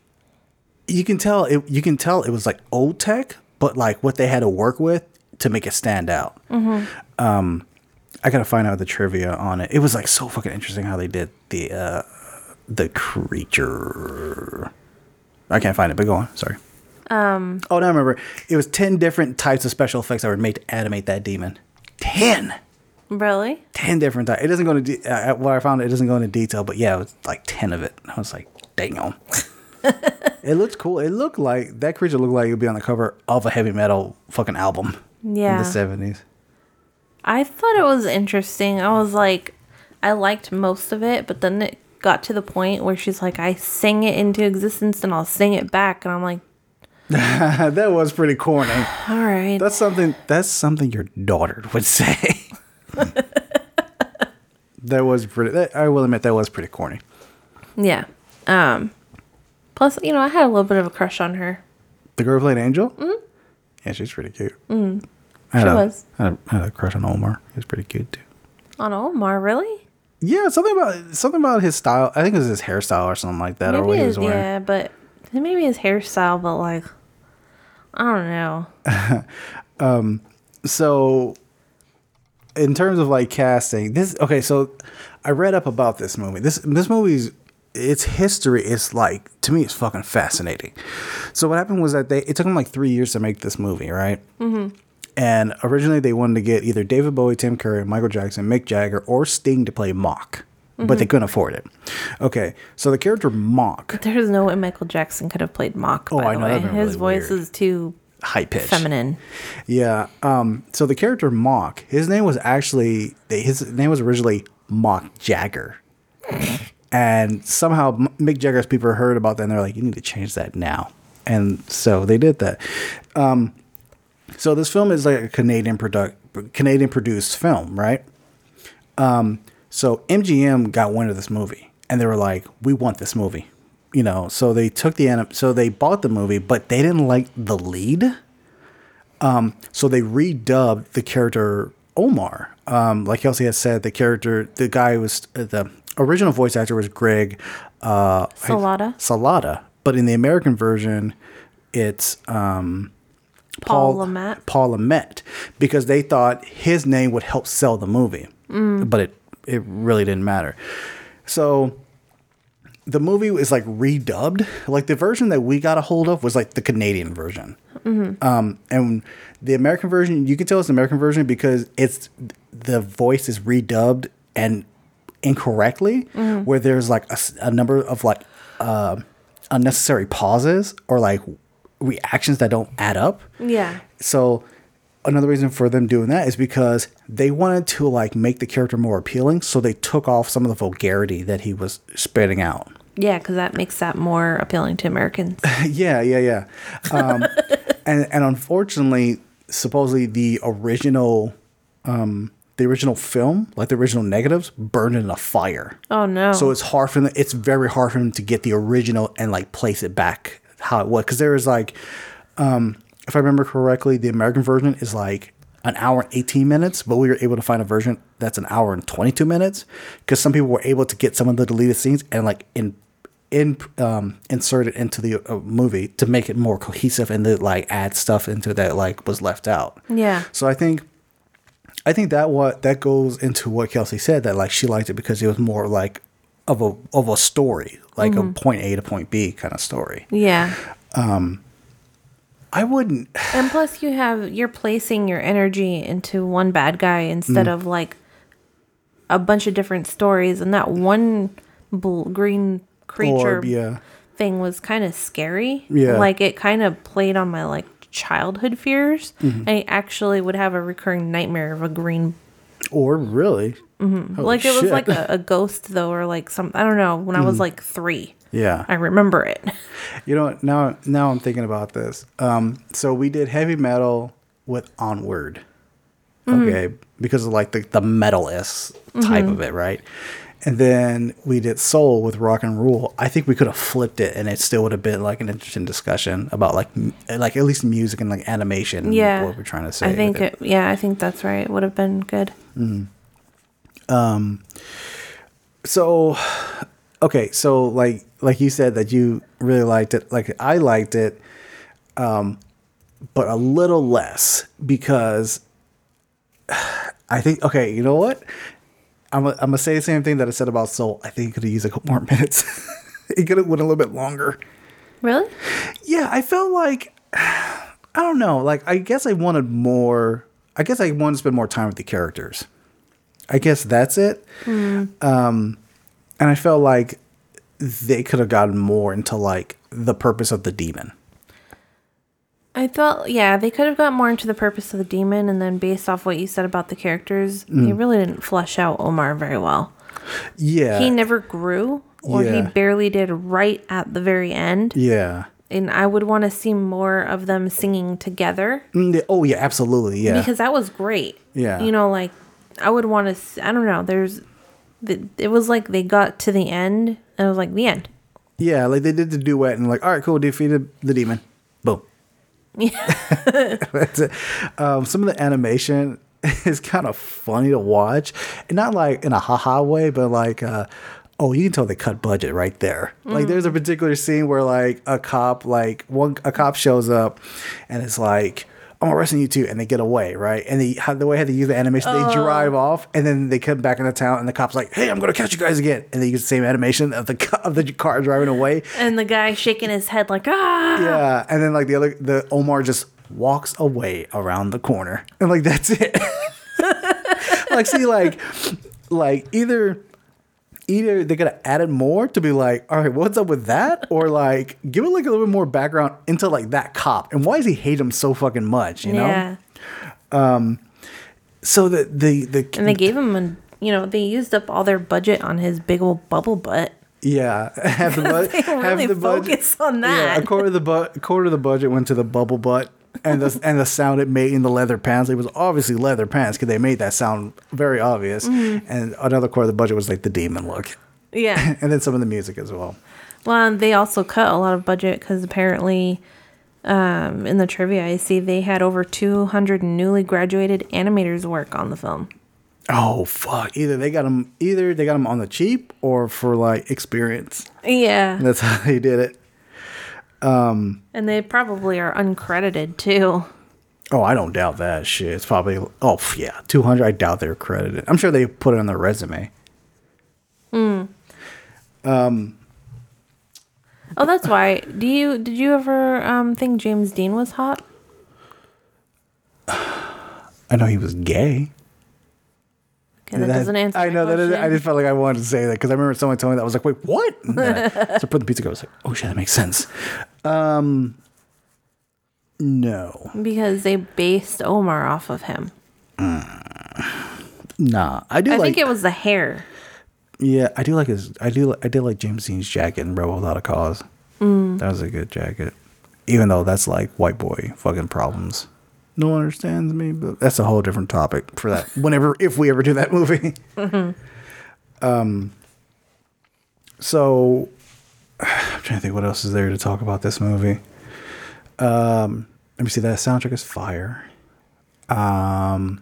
[SPEAKER 2] you can tell it you can tell it was like old tech, but like what they had to work with to make it stand out. Um, I gotta find out the trivia on it. It was like so fucking interesting how they did the uh, the creature. I can't find it, but go on. Sorry. Um. Oh, now I remember. It was ten different types of special effects that were made to animate that demon. Ten.
[SPEAKER 1] Really?
[SPEAKER 2] 10 different types. It doesn't go into de- uh, what I found. It doesn't go into detail, but yeah, it was like ten of it. I was like, damn. *laughs* it looks cool. It looked like that creature looked like it would be on the cover of a heavy metal fucking album
[SPEAKER 1] Yeah.
[SPEAKER 2] in the seventies.
[SPEAKER 1] I thought it was interesting. I was like, I liked most of it, but then it got to the point where she's like, I sing it into existence and I'll sing it back. And I'm like, *laughs*
[SPEAKER 2] that was pretty corny. *sighs*
[SPEAKER 1] all right.
[SPEAKER 2] That's something. That's something your daughter would *laughs* say. that was pretty. That, I will admit that was pretty corny.
[SPEAKER 1] yeah. Um, plus, you know, I had a little bit of a crush on her.
[SPEAKER 2] The girl played Angel. Mm-hmm. Yeah, she's pretty cute. Mm. I had
[SPEAKER 1] She
[SPEAKER 2] a,
[SPEAKER 1] was.
[SPEAKER 2] I had a, I had a crush on Omar. He was pretty cute too.
[SPEAKER 1] On Omar, really?
[SPEAKER 2] Yeah, something about something about his style. I think it was his hairstyle or something like that, or what
[SPEAKER 1] Maybe
[SPEAKER 2] he was wearing.
[SPEAKER 1] yeah, but maybe his hairstyle, but like, I don't know. *laughs*
[SPEAKER 2] um, so in terms of like casting this okay so i read up about this movie this this movie's its history is like to me it's fucking fascinating so what happened was that they it took them like three years to make this movie right mm-hmm. And originally they wanted to get either david bowie tim curry michael jackson mick jagger or sting to play Mok but they couldn't afford it okay so the character Mok
[SPEAKER 1] There's no way Michael Jackson could have played Mok.
[SPEAKER 2] Oh,
[SPEAKER 1] by
[SPEAKER 2] I
[SPEAKER 1] the
[SPEAKER 2] know,
[SPEAKER 1] way. His
[SPEAKER 2] really
[SPEAKER 1] voice
[SPEAKER 2] weird.
[SPEAKER 1] is too
[SPEAKER 2] high pitched
[SPEAKER 1] feminine.
[SPEAKER 2] Yeah. Um. So the character Mok, his name was actually his name was originally Mok Jagger, *laughs* and somehow Mick Jagger's people heard about that and they're like, you need to change that now, and so they did that. Um. So this film is like a Canadian product, Canadian produced film, right? Um. So MGM got wind of this movie and they were like, we want this movie. You know, so they took the anim- so they bought the movie, but they didn't like the lead. So they redubbed the character Omar. Um, like Kelsey had said, the character, the guy was uh, the original voice actor was Greg uh,
[SPEAKER 1] Salata.
[SPEAKER 2] Salata, but in the American version, it's um,
[SPEAKER 1] Paul Le Mat.
[SPEAKER 2] Paul Le Mat because they thought his name would help sell the movie, but it it really didn't matter. So the movie is like redubbed. Like the version that we got a hold of was like the Canadian version. Um, and the American version, you can tell it's the American version because it's the voice is redubbed and incorrectly, where there's like a number of like uh, unnecessary pauses or like reactions that don't add up.
[SPEAKER 1] Yeah.
[SPEAKER 2] So another reason for them doing that is because they wanted to like make the character more appealing, so they took off some of the vulgarity that he was spitting out.
[SPEAKER 1] Yeah, because that makes that more appealing to Americans. *laughs*
[SPEAKER 2] yeah, yeah, yeah. Um, *laughs* and and unfortunately, supposedly the original, um, the original film, like the original negatives, burned in a fire.
[SPEAKER 1] Oh no.
[SPEAKER 2] So it's hard for them. It's very hard for them to get the original and like place it back how it was. Because there is like, um, if I remember correctly, the American version is like an hour and 18 minutes, but we were able to find a version that's an hour and 22 minutes because some people were able to get some of the deleted scenes and like in in um insert it into the uh, movie to make it more cohesive and to like add stuff into that like was left out.
[SPEAKER 1] Yeah.
[SPEAKER 2] So I think I think that what that goes into what Kelsey said that like she liked it because it was more like of a of a story, like a point A to point B kind of story.
[SPEAKER 1] yeah.
[SPEAKER 2] I wouldn't *sighs*
[SPEAKER 1] And plus, you have you're placing your energy into one bad guy instead
[SPEAKER 2] Mm.
[SPEAKER 1] of like a bunch of different stories. And that one bl- green creature
[SPEAKER 2] orb, yeah.
[SPEAKER 1] thing was kind of scary.
[SPEAKER 2] Yeah.
[SPEAKER 1] like it kind of played on my like childhood fears.
[SPEAKER 2] Mm-hmm.
[SPEAKER 1] I actually would have a recurring nightmare of a green.
[SPEAKER 2] Or really. Mm-hmm. Holy
[SPEAKER 1] like it was like a, a ghost though, or like some I don't know. When I was mm. like three,
[SPEAKER 2] Yeah.
[SPEAKER 1] I remember it. *laughs*
[SPEAKER 2] You know? Now, now I'm thinking about this. Um, so we did heavy metal with Onward, mm-hmm. okay, because of like the the metal s type of mm-hmm. it, right? And then we did Soul with Rock and Roll. I think we could have flipped it, and it still would have been like an interesting discussion about like m- like at least music and like animation.
[SPEAKER 1] Yeah,
[SPEAKER 2] what we're trying to say.
[SPEAKER 1] I think
[SPEAKER 2] it.
[SPEAKER 1] it. Yeah, I think that's right. It would have been good. Mm.
[SPEAKER 2] So okay so like like you said that you really liked it like i liked it um but a little less because i think okay you know what i'm gonna I'm gonna say the same thing that i said about soul i think it could have used a couple more *laughs* minutes it could have went a little bit longer
[SPEAKER 1] Really?
[SPEAKER 2] yeah i felt like I don't know. Like, I guess I wanted more. I guess I wanted to spend more time with the characters. I guess that's it. Um, and I felt like they could have gotten more into like the purpose of the demon.
[SPEAKER 1] I thought, yeah, they could have got more into the purpose of the demon, and then based off what you said about the characters, they really didn't flesh out Omar very well.
[SPEAKER 2] Yeah.
[SPEAKER 1] he never grew, or he barely did right at the very end.
[SPEAKER 2] Yeah.
[SPEAKER 1] And I would want to see more of them singing together
[SPEAKER 2] Mm, yeah, Oh yeah, absolutely. Yeah.
[SPEAKER 1] because that was great.
[SPEAKER 2] Yeah.
[SPEAKER 1] you know, like I would want to. I don't know. There's, it was like they got to the end, and it was like the end.
[SPEAKER 2] yeah, like they did the duet and like, all right, cool, defeated the demon. Boom. Yeah. *laughs* That's it. Um, some of the animation *laughs* is kind of funny to watch, and not like in a haha way, but like, uh, oh, you can tell they cut budget right there. Like, there's a particular scene where like a cop, like one a cop shows up, and it's like. I'm arresting you too, and they get away, right? And they how the way how they use the animation, they drive off, and then they come back into town, and the cops like, "Hey, I'm gonna catch you guys again," and they use the same animation of the *laughs* of the car driving away,
[SPEAKER 1] And the guy shaking his head like ah.
[SPEAKER 2] yeah, and then like the other, the Omar just walks away around the corner, and like that's it. *laughs* like, see, like, like either, either they could have added more to be like, all right, what's up with that, or like give it like a little bit more background into like that cop and why does he hate him so fucking much, you know?
[SPEAKER 1] Yeah.
[SPEAKER 2] Um, so the the the
[SPEAKER 1] And they gave him a, you know, they used up all their budget on his big old bubble butt.
[SPEAKER 2] Yeah, *laughs* have *laughs* the budget.
[SPEAKER 1] Really focus on that.
[SPEAKER 2] Yeah, a quarter of the bu- a quarter of the budget went to the bubble butt and the and the sound it made in the leather pants. It was obviously leather pants because they made that sound very obvious.
[SPEAKER 1] Mm-hmm.
[SPEAKER 2] And another quarter of the budget was like the demon look,
[SPEAKER 1] Yeah. *laughs*
[SPEAKER 2] and then some of the music as well.
[SPEAKER 1] well, and they also cut a lot of budget because apparently, um, in the trivia I see they had over 200 newly graduated animators work on the film.
[SPEAKER 2] Oh fuck! Either they got them, either they got them on the cheap or for like experience.
[SPEAKER 1] Yeah.
[SPEAKER 2] That's how they did it.
[SPEAKER 1] Um, and they probably are uncredited too.
[SPEAKER 2] Oh, I don't doubt that shit. It's probably oh yeah, two hundred. I doubt they're credited. I'm sure they put it on their resume. Hmm.
[SPEAKER 1] Um, oh, that's why. Do you did you ever um think James Dean was hot? *sighs*
[SPEAKER 2] I know he was gay.
[SPEAKER 1] Okay, that, doesn't answer.
[SPEAKER 2] I know that. Is, I just felt like I wanted to say that because I remember someone told me that. I was like, wait, what? *laughs* I- so I put the pizza go. I was like, oh shit, that makes sense. Um, no,
[SPEAKER 1] because they based Omar off of him.
[SPEAKER 2] nah. I do
[SPEAKER 1] I
[SPEAKER 2] like.
[SPEAKER 1] think it was the hair.
[SPEAKER 2] yeah, I do like his. I do. I did like James Dean's jacket in Rebel Without a Cause.
[SPEAKER 1] Mm.
[SPEAKER 2] That was a good jacket, even though that's like white boy fucking problems. No one understands me, but that's a whole different topic for that. *laughs* Whenever, if we ever do that movie.
[SPEAKER 1] Mm-hmm.
[SPEAKER 2] Um. So, trying to think what else is there to talk about this movie. Um, let me see. That soundtrack is fire. Um,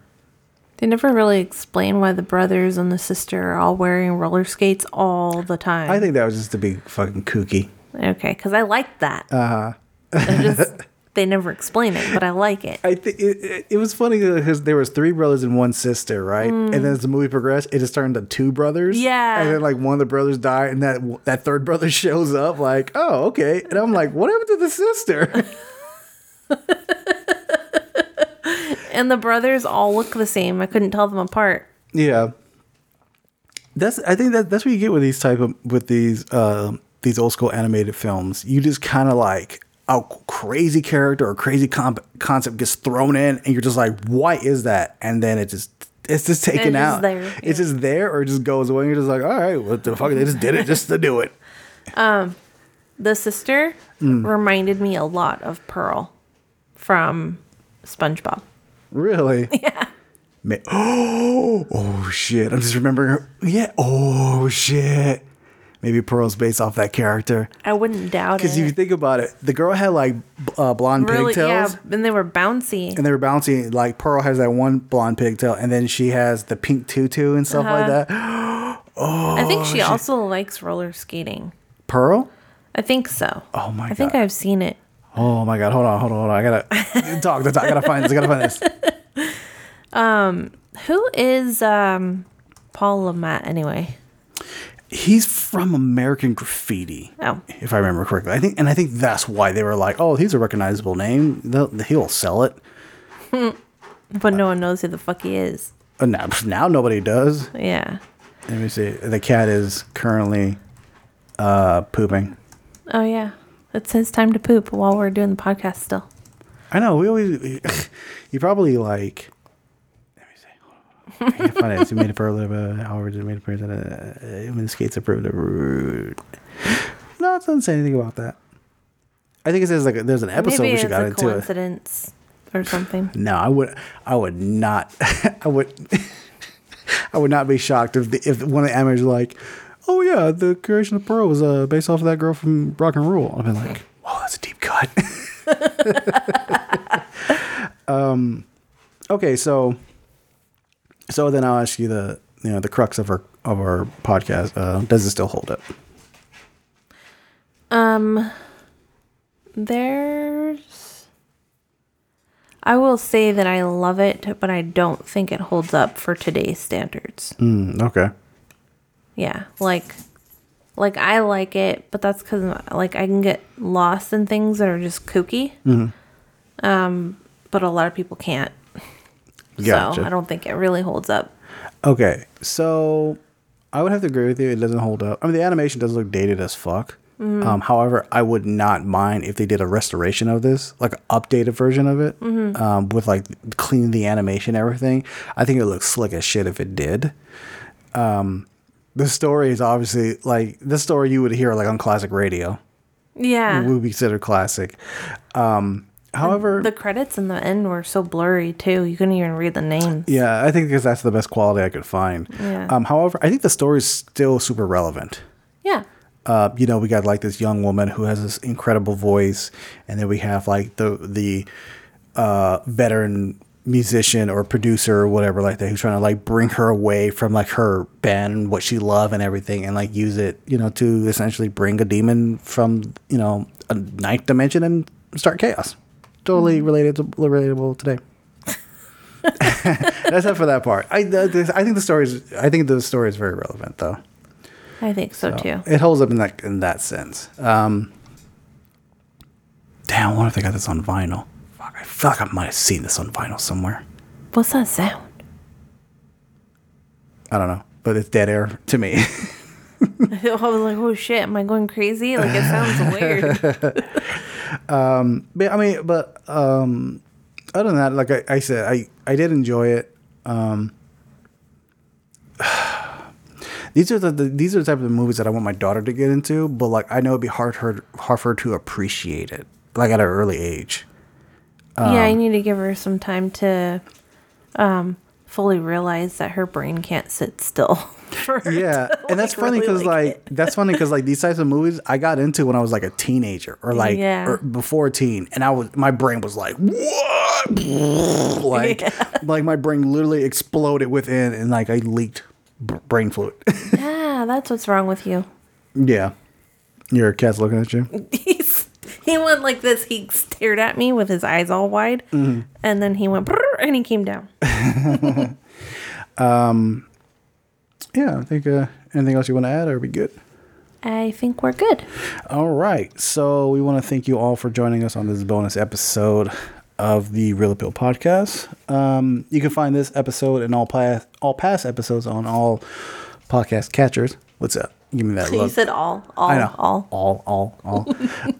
[SPEAKER 1] They never really explain why the brothers and the sister are all wearing roller skates all the time.
[SPEAKER 2] I think that was just to be fucking kooky.
[SPEAKER 1] okay, because I like that. Uh huh. *laughs* they never explain it, but I like it.
[SPEAKER 2] I think it, it, was funny because there was three brothers and one sister, right? And then as the movie progressed, it just turned to two brothers.
[SPEAKER 1] Yeah.
[SPEAKER 2] And then like one of the brothers died, and that that third brother *laughs* shows up, like, oh, okay. And I'm like, what happened to the sister? *laughs*
[SPEAKER 1] And the brothers all look the same. I couldn't tell them apart.
[SPEAKER 2] yeah. That's I think that that's what you get with these type of with these uh, these old school animated films. You just kind of like a crazy character or crazy comp- concept gets thrown in, and you're just like, why is that? And then it just it's just taken
[SPEAKER 1] just
[SPEAKER 2] out.
[SPEAKER 1] there,
[SPEAKER 2] It's just there, or it just goes away. And you're just like, all right, what the fuck? They just did it just to do it.
[SPEAKER 1] The sister
[SPEAKER 2] Mm.
[SPEAKER 1] reminded me a lot of Pearl from SpongeBob.
[SPEAKER 2] Really? *laughs* Yeah. Oh, *gasps* oh shit! I'm just remembering. Her. Yeah. Oh shit. Maybe Pearl's based off that character.
[SPEAKER 1] I wouldn't doubt it.
[SPEAKER 2] Because if you think about it, the girl had like uh, blonde
[SPEAKER 1] Really, yeah. And they were bouncy.
[SPEAKER 2] and they were bouncing. Like Pearl has that one blonde pigtail, and then she has the pink tutu and stuff like
[SPEAKER 1] Uh-huh.
[SPEAKER 2] that.
[SPEAKER 1] Oh, I think she also likes roller skating.
[SPEAKER 2] Pearl?
[SPEAKER 1] I think so.
[SPEAKER 2] Oh my god.
[SPEAKER 1] I think I've seen it.
[SPEAKER 2] Oh my god! Hold on, hold on, hold on! I gotta *laughs* talk. I gotta find this. I gotta find this. *laughs*
[SPEAKER 1] Um, Who is um Paul Le Mat anyway?
[SPEAKER 2] He's from American Graffiti.
[SPEAKER 1] Oh.
[SPEAKER 2] if I remember correctly. I think, and I think that's why they were like, "Oh, he's a recognizable name. They'll, he'll sell it." *laughs*
[SPEAKER 1] But no one knows who the fuck he is.
[SPEAKER 2] Uh, now, *laughs* now nobody does.
[SPEAKER 1] Yeah.
[SPEAKER 2] Let me see. The cat is currently uh, pooping.
[SPEAKER 1] Oh yeah. It's his time to poop while we're doing the podcast still.
[SPEAKER 2] I know. We always. *laughs* He probably like. Let me see. Hold on. I can't find it. He made a pearl of however it made a pearl. Uh, skates approved route. No, it doesn't say anything about that. I think it says like there's an episode
[SPEAKER 1] Maybe
[SPEAKER 2] we should got
[SPEAKER 1] a
[SPEAKER 2] into it.
[SPEAKER 1] coincidence or something. *laughs*
[SPEAKER 2] No, I would. I would not. *laughs* I would. *laughs* I would not be shocked if the, if one of the animators like, "Oh yeah, the creation of Pearl was uh, based off of that girl from Rock and Rule." I'd be like, "Whoa, that's a deep cut." um, okay, so so then I'll ask you the you know the crux of our of our podcast. Uh, does it still hold up?
[SPEAKER 1] Um, there's. I will say that I love it, but I don't think it holds up for today's standards.
[SPEAKER 2] Mm, okay.
[SPEAKER 1] Yeah, like, like I like it, but that's because like I can get lost in things that are just kooky. Um, but a lot of people can't. So I don't think it really holds up.
[SPEAKER 2] Okay, so I would have to agree with you. It doesn't hold up. I mean, the animation does look dated as fuck. Um, however, I would not mind if they did a restoration of this, like an updated version of it, um, with like cleaning the animation, everything. I think it looks slick as shit if it did. Um, the story is obviously like the story you would hear like on classic radio
[SPEAKER 1] Yeah.
[SPEAKER 2] would be considered classic. Um, however,
[SPEAKER 1] The credits in the end were so blurry too. You couldn't even read the names.
[SPEAKER 2] Yeah, I think because that's the best quality I could find.
[SPEAKER 1] Yeah.
[SPEAKER 2] Um, however, I think the story is still super relevant.
[SPEAKER 1] Yeah.
[SPEAKER 2] Uh, you know, we got like this young woman who has this incredible voice, and then we have like the the uh, veteran musician or producer or whatever like that who's trying to like bring her away from like her band and what she loved and everything, and like use it, you know, to essentially bring a demon from you know a ninth dimension and start chaos. Totally related to relatable today. *laughs* That's it for that part. I, the, I think the story is. I think the story is very relevant, though.
[SPEAKER 1] I think so, too.
[SPEAKER 2] It holds up in that in that sense. Um, damn, I wonder if they got this on vinyl. Fuck, I feel like I might have seen this on vinyl somewhere.
[SPEAKER 1] What's that sound?
[SPEAKER 2] I don't know, but it's dead air to me. *laughs*
[SPEAKER 1] I was like, oh shit, am I going crazy? Like, it sounds weird. *laughs*
[SPEAKER 2] but I mean, but um, other than that, like I, I said, I I did enjoy it. Um, *sighs* these are the, the these are the type of movies that I want my daughter to get into, but like I know it'd be hard her hard for her to appreciate it, like at an early age.
[SPEAKER 1] yeah, I need to give her some time to um, fully realize that her brain can't sit still. *laughs* for
[SPEAKER 2] Yeah,
[SPEAKER 1] to,
[SPEAKER 2] and that's
[SPEAKER 1] like,
[SPEAKER 2] funny
[SPEAKER 1] really
[SPEAKER 2] because like, that's funny because like these types of movies I got into when I was like a teenager or like
[SPEAKER 1] Yeah.
[SPEAKER 2] or before a teen, and I was my brain was like what, *laughs* like *laughs* like my brain literally exploded within, and like I leaked b- brain fluid. *laughs*
[SPEAKER 1] Yeah, that's what's wrong with you.
[SPEAKER 2] yeah, your cat's looking at you.
[SPEAKER 1] He's, he went like this. He stared at me with his eyes all wide,
[SPEAKER 2] Mm-hmm.
[SPEAKER 1] and then he went and he came down.
[SPEAKER 2] Yeah, I think uh, anything else you want to add, or are we good?
[SPEAKER 1] I think we're good.
[SPEAKER 2] All right. So we want to thank you all for joining us on this bonus episode of the Reel Appeal podcast. Um, you can find this episode and all past all past episodes on all podcast catchers. What's up? Give me that
[SPEAKER 1] You
[SPEAKER 2] look.
[SPEAKER 1] said all, all,
[SPEAKER 2] I know.
[SPEAKER 1] all.
[SPEAKER 2] all, all, all.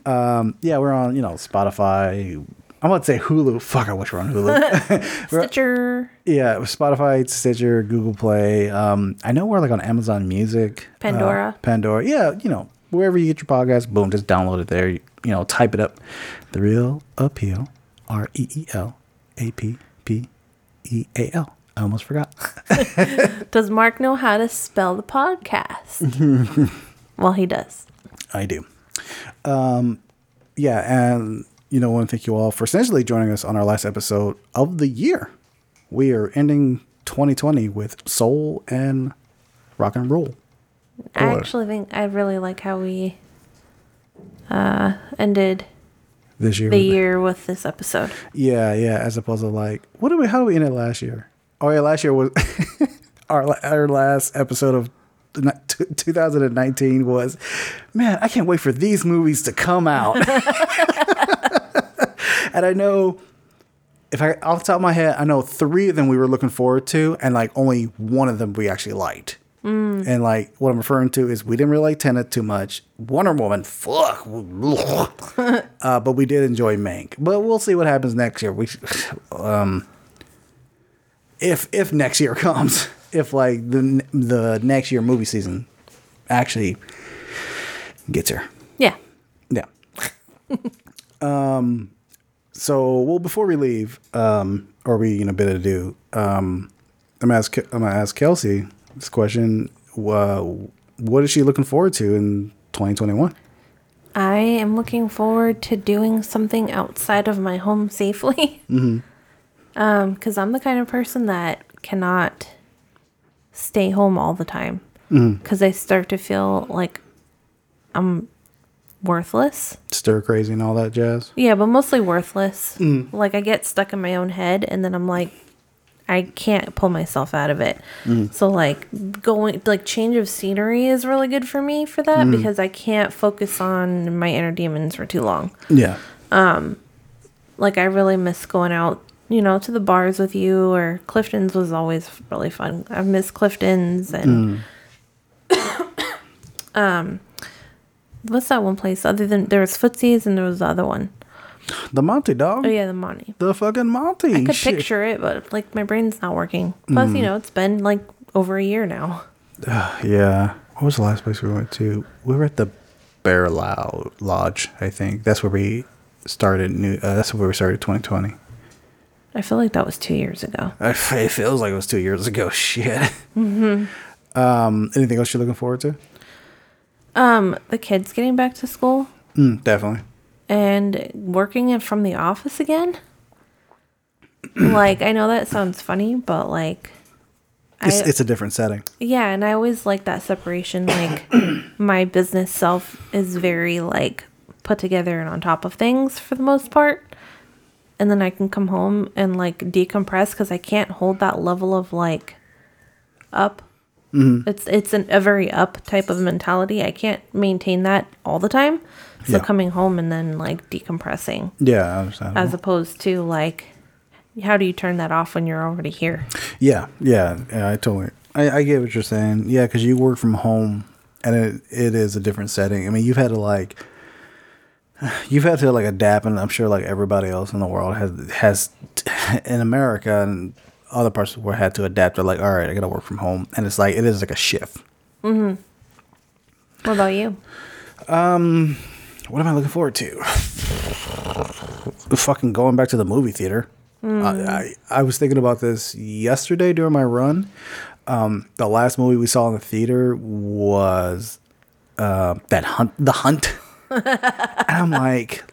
[SPEAKER 2] *laughs* um, yeah, we're on. You know, Spotify. I'm about to say Hulu. Fuck, I wish we're on Hulu. *laughs* *laughs*
[SPEAKER 1] Stitcher,
[SPEAKER 2] yeah, Spotify, Stitcher, Google Play. Um, I know we're like on Amazon Music, uh,
[SPEAKER 1] Pandora.
[SPEAKER 2] Pandora. Yeah, you know, wherever you get your podcast, boom, just download it there. You, you know, type it up. The Reel Appeal, R E E L A P P E A L. I almost forgot. *laughs*
[SPEAKER 1] Does Mark know how to spell the podcast? well, he does.
[SPEAKER 2] I do. Um, yeah, and you know, I want to thank you all for essentially joining us on our last episode of the year. We are ending 2020 with soul and rock and rule.
[SPEAKER 1] I
[SPEAKER 2] Or-
[SPEAKER 1] actually think I really like how we uh, ended
[SPEAKER 2] this year.
[SPEAKER 1] the
[SPEAKER 2] with-
[SPEAKER 1] year with this episode.
[SPEAKER 2] Yeah, yeah. As opposed to like, what do we? How do we end it last year? Oh yeah, last year was *laughs* our our last episode of 2019 was, man, I can't wait for these movies to come out. *laughs* and I know if I off the top of my head, I know three of them we were looking forward to, and like only one of them we actually liked. And like what I'm referring to is we didn't really like Tenet too much. Wonder Woman, fuck. *laughs* uh, but we did enjoy Mank. But we'll see what happens next year. We, *sighs* um, if if next year *laughs* comes, if like the the next year movie season actually gets here.
[SPEAKER 1] Yeah.
[SPEAKER 2] Yeah. *laughs* um, so well, before we leave, um, or we in a bit of do, um, I'm gonna ask I'm gonna ask Kelsey this question. Uh, what is she looking forward to in 2021?
[SPEAKER 1] I am looking forward to doing something outside of my home safely. Mm-hmm. *laughs* Um, because I'm the kind of person that cannot stay home all the time. Because I start to feel like I'm worthless.
[SPEAKER 2] Stir crazy and all that jazz.
[SPEAKER 1] Yeah, but mostly worthless. Like I get stuck in my own head, and then I'm like, I can't pull myself out of it. So like going like change of scenery is really good for me for that because I can't focus on my inner demons for too long.
[SPEAKER 2] Yeah.
[SPEAKER 1] Um like I really miss going out, you know, to the bars with you or Clifton's was always really fun. I've missed Clifton's and *coughs* um what's that one place other than there was Footsies and there was the other one.
[SPEAKER 2] The Monty dog.
[SPEAKER 1] Oh yeah, the Monty.
[SPEAKER 2] The fucking Monty.
[SPEAKER 1] I could
[SPEAKER 2] Shit.
[SPEAKER 1] picture it, but like my brain's not working. Plus, you know, it's been like over a year now. *sighs*
[SPEAKER 2] Yeah. What was the last place we went to? We were at the Bear Lodge, I think. That's where we started new. Uh, that's where we started 2020.
[SPEAKER 1] I feel like that was two years ago.
[SPEAKER 2] It feels like it was two years ago. *laughs* Shit. Mm-hmm. Um, anything else you're looking forward to?
[SPEAKER 1] Um, the kids getting back to school
[SPEAKER 2] Mm, definitely.
[SPEAKER 1] and working it from the office again. *clears throat* like I know that sounds funny, but like,
[SPEAKER 2] It's,
[SPEAKER 1] I,
[SPEAKER 2] it's a different setting.
[SPEAKER 1] yeah, and I always like that separation. Like *clears throat* my business self is very like put together and on top of things for the most part. And then I can come home and like decompress because I can't hold that level of like up. Mm-hmm. It's it's an, a very up type of mentality. I can't maintain that all the time. So
[SPEAKER 2] Yeah.
[SPEAKER 1] coming home and then like decompressing,
[SPEAKER 2] Yeah, I understand.
[SPEAKER 1] as opposed to like, how do you turn that off when you're already here?
[SPEAKER 2] Yeah, yeah, yeah. I totally. I, I get what you're saying. Yeah, because you work from home, and it it is a different setting. I mean, you've had to like, *sighs* you've had to like adapt, and I'm sure like everybody else in the world has has in America and other parts of the world had to adapt are like, all right, I gotta work from home, and it's like it is like a shift.
[SPEAKER 1] What about you?
[SPEAKER 2] What am I looking forward to? Fucking going back to the movie theater. I, I I was thinking about this yesterday during my run. Um, the last movie we saw in the theater was uh, that hunt, the hunt, *laughs* and I'm like,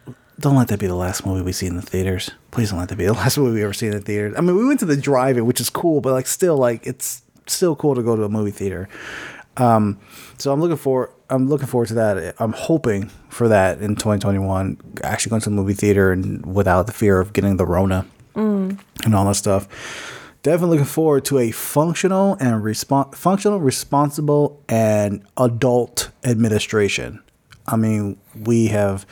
[SPEAKER 2] don't let that be the last movie we see in the theaters. Please don't let that be the *laughs* last movie we ever see in the theaters. I mean, we went to the drive-in, which is cool, but like still, like it's still cool to go to a movie theater. Um, so I'm looking for I'm looking forward to that. I'm hoping for that in 2021. Actually going to the movie theater and without the fear of getting the Rona and all that stuff. Definitely looking forward to a functional and respon functional, responsible, and adult administration. I mean, we have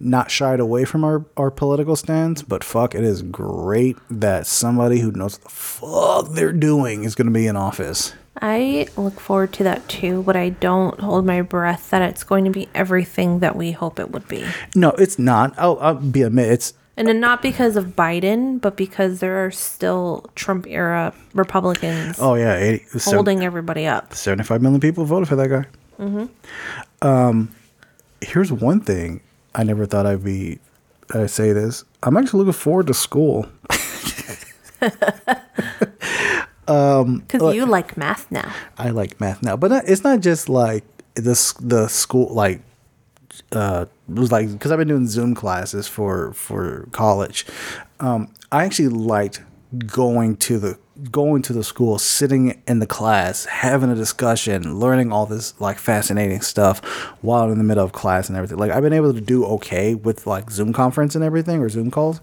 [SPEAKER 2] not shied away from our, our political stance, but fuck, it is great that somebody who knows what the fuck they're doing is going to be in office.
[SPEAKER 1] I look forward to that too, but I don't hold my breath that it's going to be everything that we hope it would be.
[SPEAKER 2] No, it's not. I'll, I'll be admit it's
[SPEAKER 1] And then not because of Biden, but because there are still Trump era Republicans
[SPEAKER 2] oh yeah, 80, seven-
[SPEAKER 1] holding everybody up.
[SPEAKER 2] 75 million people voted for that guy. Mm-hmm. Um, here's one thing I never thought I'd be. I say this. I'm actually looking forward to school. *laughs*
[SPEAKER 1] Because you like math now.
[SPEAKER 2] I like math now, but it's not just like this. The school like uh it was like because I've been doing Zoom classes for for college. Um, I actually liked going to the going to the school, sitting in the class, having a discussion, learning all this like fascinating stuff while in the middle of class and everything. Like I've been able to do okay with like Zoom conference and everything or Zoom calls.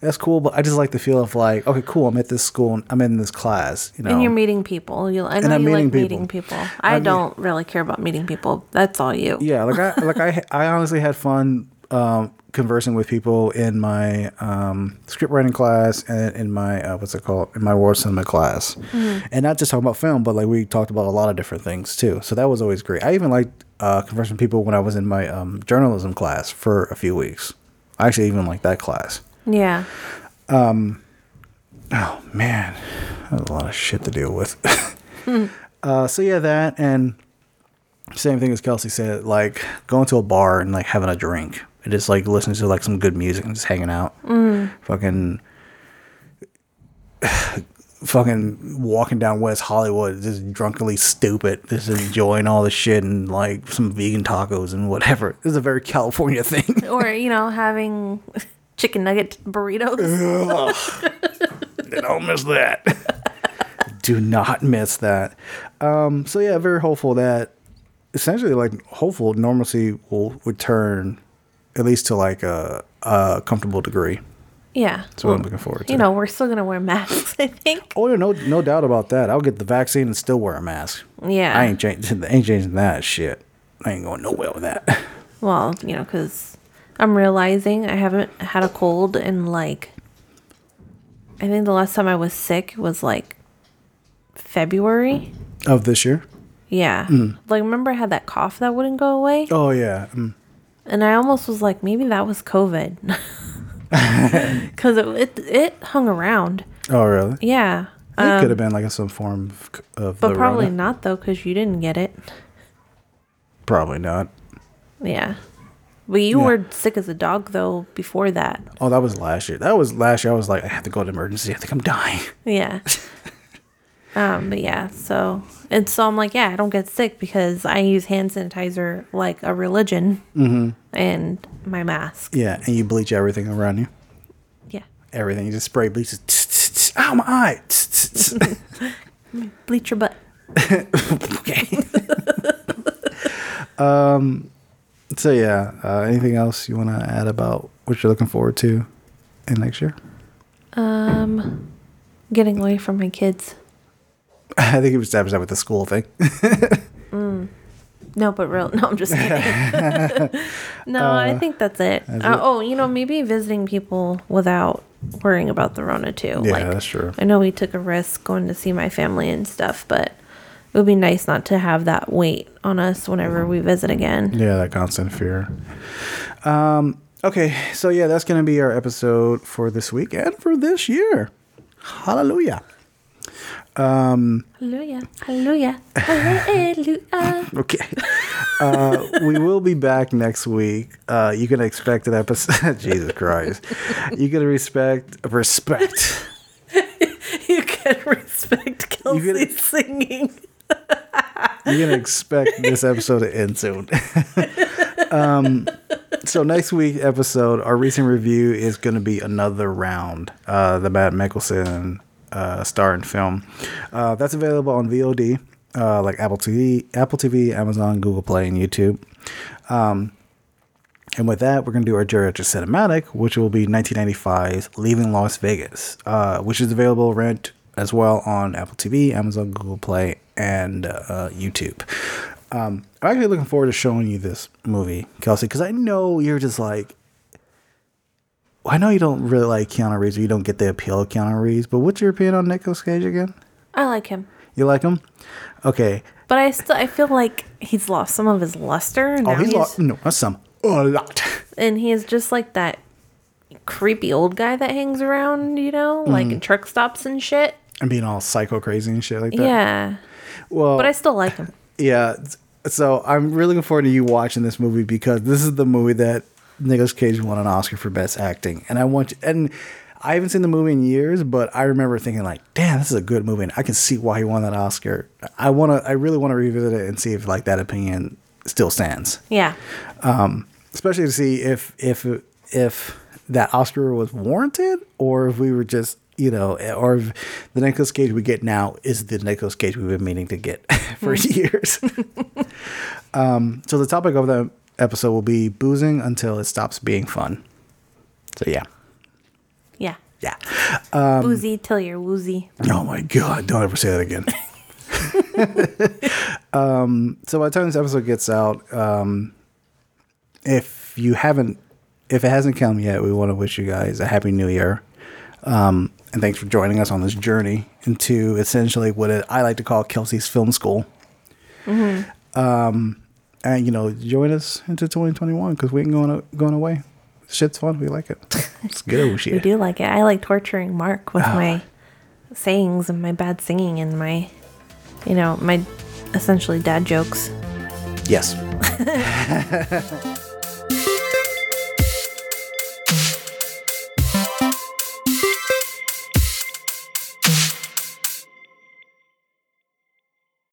[SPEAKER 2] that's cool, but I just like the feel of like, okay, cool, I'm at this school, I'm in this class, you know.
[SPEAKER 1] And you're meeting people. You, I know
[SPEAKER 2] I'm
[SPEAKER 1] you
[SPEAKER 2] meeting
[SPEAKER 1] like
[SPEAKER 2] people.
[SPEAKER 1] meeting people. I,
[SPEAKER 2] mean-
[SPEAKER 1] don't really care about meeting people. That's all you.
[SPEAKER 2] yeah, like I like I *laughs* I honestly had fun um, conversing with people in my um, script writing class and in my uh, what's it called in my war cinema class, and not just talking about film, but like we talked about a lot of different things too. So that was always great. I even liked uh, conversing with people when I was in my um, journalism class for a few weeks. I actually even liked that class.
[SPEAKER 1] Yeah. Um.
[SPEAKER 2] Oh man, that's a lot of shit to deal with. *laughs* uh, so yeah, that and same thing as Kelsey said, like going to a bar and like having a drink and just like listening to like some good music and just hanging out. Fucking, *sighs* fucking walking down West Hollywood, just drunkenly stupid, just enjoying all the shit and like some vegan tacos and whatever. This is a very California *laughs* thing.
[SPEAKER 1] Or, you know, having *laughs* chicken nugget burritos. *laughs*
[SPEAKER 2] Don't miss that. Do not miss that. Um, so yeah, very hopeful that essentially like hopeful normalcy will return at least to like a, a comfortable degree.
[SPEAKER 1] yeah.
[SPEAKER 2] That's what I'm looking forward to.
[SPEAKER 1] You know, we're still going to wear masks, *laughs* I think.
[SPEAKER 2] Oh yeah, no no doubt about that. I'll get the vaccine and still wear a mask.
[SPEAKER 1] Yeah.
[SPEAKER 2] I ain't changing *laughs* ain't changing that shit. I ain't going nowhere with that. *laughs*
[SPEAKER 1] Well, you know, because I'm realizing I haven't had a cold in like, I think the last time I was sick was like February.
[SPEAKER 2] of this year.
[SPEAKER 1] Yeah. Like, remember I had that cough that wouldn't go away?
[SPEAKER 2] Oh yeah. Mm.
[SPEAKER 1] And I almost was like, maybe that was COVID. *laughs* *laughs* Because it, it, it hung around.
[SPEAKER 2] Oh really?
[SPEAKER 1] Yeah.
[SPEAKER 2] it could have um, been like some form of, of
[SPEAKER 1] But probably
[SPEAKER 2] Rona.
[SPEAKER 1] not, though, because you didn't get it.
[SPEAKER 2] Probably not.
[SPEAKER 1] Yeah. But you
[SPEAKER 2] Yeah.
[SPEAKER 1] were sick as a dog, though, before that.
[SPEAKER 2] Oh, that was last year. That was last year. I was like, I have to go to emergency. I think I'm dying.
[SPEAKER 1] Yeah. *laughs* um, but yeah, so and so I'm like, yeah, I don't get sick because I use hand sanitizer like a religion
[SPEAKER 2] Mm-hmm.
[SPEAKER 1] and my mask.
[SPEAKER 2] Yeah, and you bleach everything around you.
[SPEAKER 1] Yeah.
[SPEAKER 2] Everything. You just spray bleach. Tss, tss. Ow, my eye. Tss. *laughs*
[SPEAKER 1] Bleach your butt. *laughs*
[SPEAKER 2] okay. um. So yeah. Uh, anything else you want to add about what you're looking forward to in next year?
[SPEAKER 1] Um, getting away from my kids. *laughs*
[SPEAKER 2] I think you established that with the school thing. *laughs*
[SPEAKER 1] No, but real. No, I'm just kidding. *laughs* no, I think that's it. Uh, oh, you know, maybe visiting people without worrying about the Rona too.
[SPEAKER 2] Yeah, that's true.
[SPEAKER 1] I know we took a risk going to see my family and stuff, but it would be nice not to have that weight on us whenever we visit again.
[SPEAKER 2] Yeah, that constant fear. Um, okay, so yeah, that's going to be our episode for this week and for this year. Hallelujah.
[SPEAKER 1] Hallelujah. Hallelujah. Hallelujah. *laughs*
[SPEAKER 2] Okay. Uh, we will be back next week. Uh, you can expect an episode. *laughs* Jesus Christ. You can respect, respect. *laughs*
[SPEAKER 1] you can respect Kelsey
[SPEAKER 2] can-
[SPEAKER 1] singing.
[SPEAKER 2] You can expect this episode to end soon. um, so next week episode, our recent review is going to be another round. Uh, the Mads Mikkelsen uh, star and film. Uh, that's available on VOD, uh, like Apple TV, Apple TV, Amazon, Google Play, and YouTube. Um, and with that, we're going to do our geriatric cinematic, which will be 1995's Leaving Las Vegas, uh, which is available rent as well on Apple TV, Amazon, Google Play, and uh, YouTube. Um, I'm actually looking forward to showing you this movie, Kelsey, because I know you're just like, I know you don't really like Keanu Reeves, or you don't get the appeal of Keanu Reeves, but what's your opinion on Nicolas Cage again?
[SPEAKER 1] I like him.
[SPEAKER 2] You like him? Okay.
[SPEAKER 1] But I still I feel like he's lost some of his luster. Oh, now
[SPEAKER 2] Oh, he's, lost. No, not some. A lot.
[SPEAKER 1] and he is just like that creepy old guy that hangs around, you know, like mm. in truck stops and shit.
[SPEAKER 2] And being all psycho crazy and shit like that.
[SPEAKER 1] Yeah.
[SPEAKER 2] Well,
[SPEAKER 1] But I still like him. *laughs*
[SPEAKER 2] Yeah. So I'm really looking forward to you watching this movie because this is the movie that Nicolas Cage won an Oscar for best acting, and I want you, and I haven't seen the movie in years, but I remember thinking like, "Damn, this is a good movie." And I can see why he won that Oscar. I want to, I really want to revisit it and see if like that opinion still stands,
[SPEAKER 1] Yeah.
[SPEAKER 2] especially to see if if if that Oscar was warranted or if we were just you know, or if the Nicolas Cage we get now is the Nicolas Cage we've been meaning to get *laughs* for years. *laughs* um, so the topic of the episode will be boozing until it stops being fun. So yeah.
[SPEAKER 1] Yeah.
[SPEAKER 2] Yeah.
[SPEAKER 1] Woozy till you're woozy.
[SPEAKER 2] Oh my god! Don't ever say that again. *laughs* *laughs* um, so by the time this episode gets out, um, if you haven't, if it hasn't come yet, we want to wish you guys a happy New Year. Um, and thanks for joining us on this journey into essentially what I like to call Kelsey's Film School. Um, and you know, join us into 2021 because we ain't going going away. Shit's fun. We like it. *laughs* It's good old
[SPEAKER 1] We do like it. I like torturing Mark with
[SPEAKER 2] Ah.
[SPEAKER 1] my sayings and my bad singing and my, you know, my essentially dad jokes.
[SPEAKER 2] Yes. *laughs* *laughs*